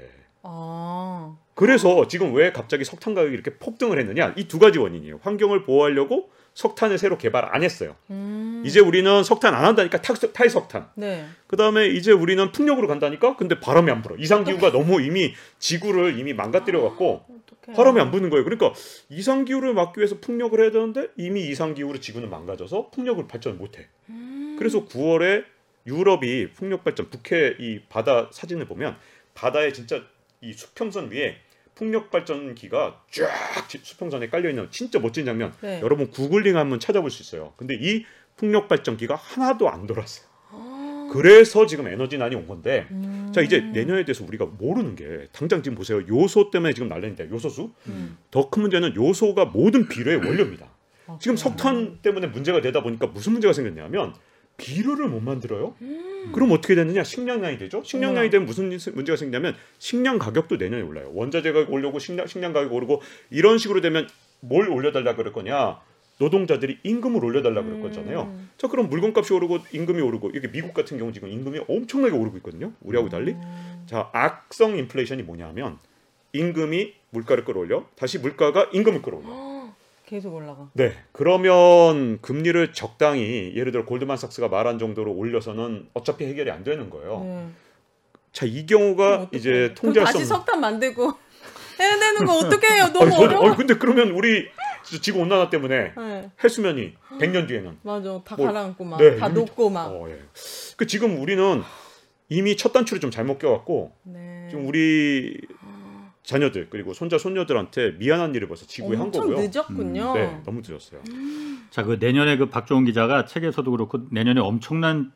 아. 그래서 지금 왜 갑자기 석탄 가격이 이렇게 폭등을 했느냐 이 두 가지 원인이에요. 환경을 보호하려고 석탄을 새로 개발 안 했어요. 음. 이제 우리는 석탄 안 한다니까 탈, 탈석탄. 네. 그 다음에 이제 우리는 풍력으로 간다니까 근데 바람이 안 불어. 이상 기후가 너무 이미 지구를 이미 망가뜨려 갖고 어떡해. 바람이 안 부는 거예요. 그러니까 이상 기후를 막기 위해서 풍력을 해야 되는데 이미 이상 기후로 지구는 망가져서 풍력을 발전 못 해. 음. 그래서 9월에 유럽이 풍력 발전 북해 이 바다 사진을 보면 바다에 진짜 이 수평선 위에 풍력 발전기가 쫙 지- 수평선에 깔려 있는 진짜 멋진 장면. 네. 여러분 구글링 하면 찾아볼 수 있어요. 근데 이 풍력 발전기가 하나도 안 돌았어요. 아. 그래서 지금 에너지난이 온 건데 음. 자 이제 내년에 대해서 우리가 모르는 게 당장 지금 보세요 요소 때문에 지금 난리인데 요소수 음. 더큰 문제는 요소가 모든 비료의 원료입니다. 아, 지금? 석탄 때문에 문제가 되다 보니까 무슨 문제가 생겼냐면 비료를 못 만들어요. 음. 그럼 어떻게 되느냐? 식량난이 되죠. 식량난이 어머. 되면 무슨 일- 문제가 생기냐면 식량 가격도 내년에 올라요. 원자재 가격 오르고 식량 식량 가격 오르고 이런 식으로 되면 뭘 올려달라 그럴 거냐? 노동자들이 임금을 올려달라 그럴 거잖아요. 음. 자 그럼 물건값이 오르고 임금이 오르고 이게 미국 같은 경우 지금 임금이 엄청나게 오르고 있거든요. 우리하고 달리. 음. 자 악성 인플레이션이 뭐냐면 임금이 물가를 끌어올려 다시 물가가 임금을 끌어올려. 계속 올라가. 네. 그러면 금리를 적당히 예를 들어 골드만삭스가 말한 정도로 올려서는 어차피 해결이 안 되는 거예요. 네. 자 이 경우가. 이제 통제할 수 다시 없는. 석탄 만들고 해야 되는 거 어떻게 해요? 너무 아니, 저- 어려워. 아니, 근데 그러면 우리 지구 온난화 때문에 네. 해수면이 100년 뒤에는 맞아. 다 뭐, 가라앉고 막 네, 다 이미- 녹고 막. 어, 예. 그 지금 우리는 이미 첫 단추를 좀 잘못 껴갖고 네. 지금 우리 자녀들 그리고 손자 손녀들한테 미안한 일을 벌써 지구에 한 거고요. 늦었군요. 네, 너무 늦었어요. 자, 그 내년에 그 박종훈 기자가 책에서도 그렇고 내년에 엄청난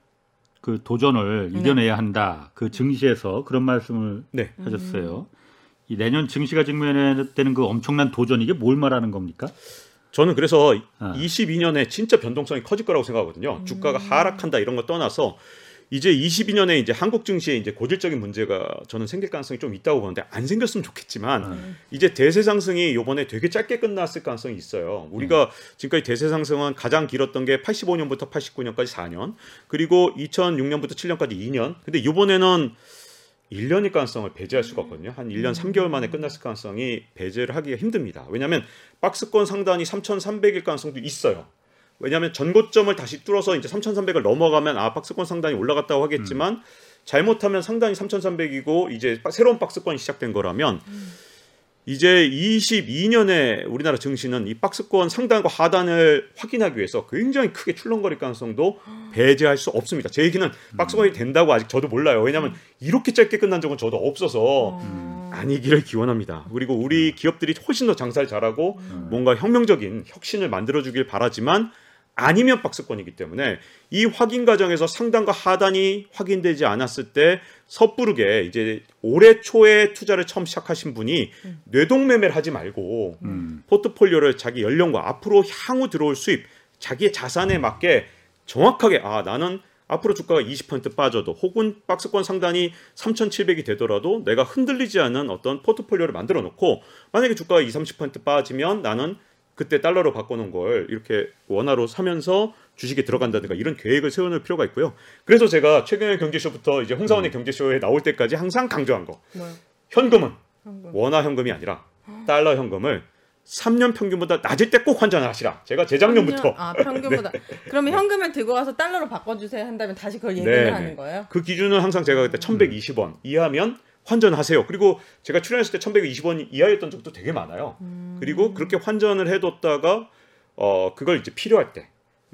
그 도전을 네. 이겨내야 한다. 그 증시에서 그런 말씀을 네. 하셨어요. 이 내년 증시가 직면해야 되는 그 엄청난 도전 이게 뭘 말하는 겁니까? 저는 그래서 아. 22년에 진짜 변동성이 커질 거라고 생각하거든요. 주가가 하락한다 이런 거 떠나서 이제 22년에 이제 한국 증시에 이제 고질적인 문제가 저는 생길 가능성이 좀 있다고 보는데 안 생겼으면 좋겠지만 음. 이제 대세 상승이 요번에 되게 짧게 끝났을 가능성이 있어요. 우리가 지금까지 대세 상승은 가장 길었던 게 85년부터 89년까지 4년, 그리고 2006년부터 7년까지 2년. 근데 요번에는 1년일 가능성을 배제할 수가 없거든요. 한 1년 3개월 만에 끝났을 가능성이 배제를 하기가 힘듭니다. 왜냐하면 박스권 상단이 3,300일 가능성도 있어요. 왜냐하면 전고점을 다시 뚫어서 이제 3,300을 넘어가면 아 박스권 상단이 올라갔다고 하겠지만 잘못하면 상단이 3,300이고 이제 바- 새로운 박스권이 시작된 거라면 이제 22년에 우리나라 증시는 이 박스권 상단과 하단을 확인하기 위해서 굉장히 크게 출렁거릴 가능성도 배제할 수 없습니다. 제 얘기는 박스권이 된다고 아직 저도 몰라요. 왜냐하면 이렇게 짧게 끝난 적은 저도 없어서 음. 아니기를 기원합니다. 그리고 우리 기업들이 훨씬 더 장사를 잘하고 뭔가 혁명적인 혁신을 만들어주길 바라지만 아니면 박스권이기 때문에 이 확인 과정에서 상단과 하단이 확인되지 않았을 때 섣부르게 이제 올해 초에 투자를 처음 시작하신 분이 뇌동매매를 하지 말고 음. 포트폴리오를 자기 연령과 앞으로 향후 들어올 수입, 자기의 자산에 맞게 정확하게 아 나는 앞으로 주가가 20% 빠져도 혹은 박스권 상단이 3,700이 되더라도 내가 흔들리지 않은 어떤 포트폴리오를 만들어 놓고 만약에 주가가 20, 30% 빠지면 나는 그때 달러로 바꿔놓은 걸 이렇게 원화로 사면서 주식에 들어간다든가 이런 계획을 세워놓을 필요가 있고요. 그래서 제가 최근의 경제쇼부터 이제 홍사원의 경제쇼에 나올 때까지 항상 강조한 거 뭐요? 현금은 현금. 원화 현금이 아니라 달러 현금을 3년 평균보다 낮을 때 꼭 환전을 하시라. 제가 재작년부터 아 평균보다. 그러면 현금을 들고 와서 달러로 바꿔주세요 한다면 다시 그걸 얘기를 네, 하는 네. 거예요? 그 기준은 항상 제가 그때 1,120원 이하면 환전하세요. 그리고 제가 출연했을 때 1,120원 이하였던 적도 되게 많아요. 그리고 그렇게 환전을 해뒀다가 어 그걸 이제 필요할 때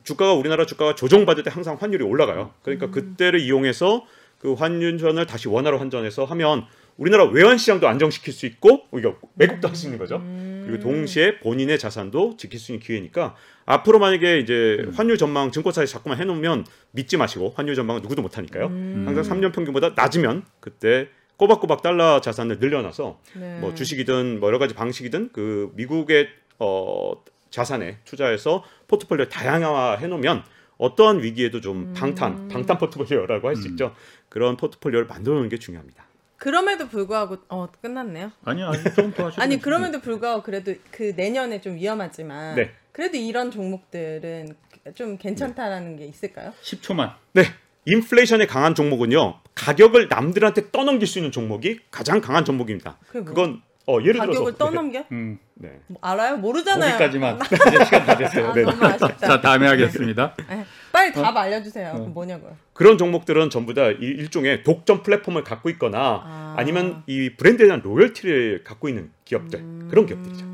주가가 우리나라 주가가 조정받을 때 항상 환율이 올라가요. 그러니까 그때를 이용해서 그 환율전을 다시 원화로 환전해서 하면 우리나라 외환 시장도 안정시킬 수 있고 이거 매국도 할 수 있는 거죠. 그리고 동시에 본인의 자산도 지킬 수 있는 기회니까 앞으로 만약에 이제 환율 전망 증권사에 자꾸만 해놓으면 믿지 마시고 환율 전망은 누구도 못하니까요. 항상 3년 평균보다 낮으면 그때 꼬박꼬박 달러 자산을 늘려놔서 네. 뭐 주식이든 뭐 여러 가지 방식이든 그 미국의 어 자산에 투자해서 포트폴리오 다양화 해놓으면 어떠한 위기에도 좀 방탄 방탄 포트폴리오라고 할수 있죠. 그런 포트폴리오를 만들어 놓는 게 중요합니다. 그럼에도 불구하고 어 끝났네요. 아니 아니 조금 더 하시면 아니. 그럼에도 불구하고 그래도 그 내년에 좀 위험하지만 네. 그래도 이런 종목들은 좀 괜찮다라는 게 있을까요? 10초만. 네. 인플레이션에 강한 종목은요. 가격을 남들한테 떠넘길 수 있는 종목이 가장 강한 종목입니다. 그건 어 예를 들어서 가격을 떠넘겨? 음. 네. 뭐 알아요? 모르잖아요. 거기까지만. 이제 시간 다 됐어요. 아, 네. 너무 아쉽다. 자, 다음에 하겠습니다. 네. 빨리 답 알려주세요. 그럼 뭐냐고요? 그런 종목들은 전부 다 이- 일종의 독점 플랫폼을 갖고 있거나 아. 아. 니면이 브랜드에 대한 로열티를 갖고 있는 기업들 그런 기업들이죠.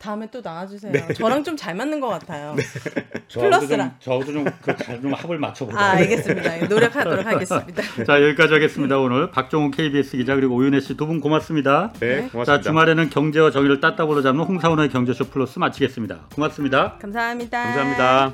다음에 또 나와주세요. 네. 저랑 좀 잘 맞는 것 같아요. 네. 플러스랑. 저도 좀그 좀, 합을 맞춰보도록. 아, 알겠습니다. 예, 노력하도록 하겠습니다. 자, 여기까지 하겠습니다. 오늘 박종훈 KBS 기자 그리고 오윤혜 씨 두 분 고맙습니다. 네, 네, 고맙습니다. 자, 주말에는 경제와 정의를 따따블로 잡는 홍사원의 경제쇼 플러스 마치겠습니다. 고맙습니다. 감사합니다. 감사합니다.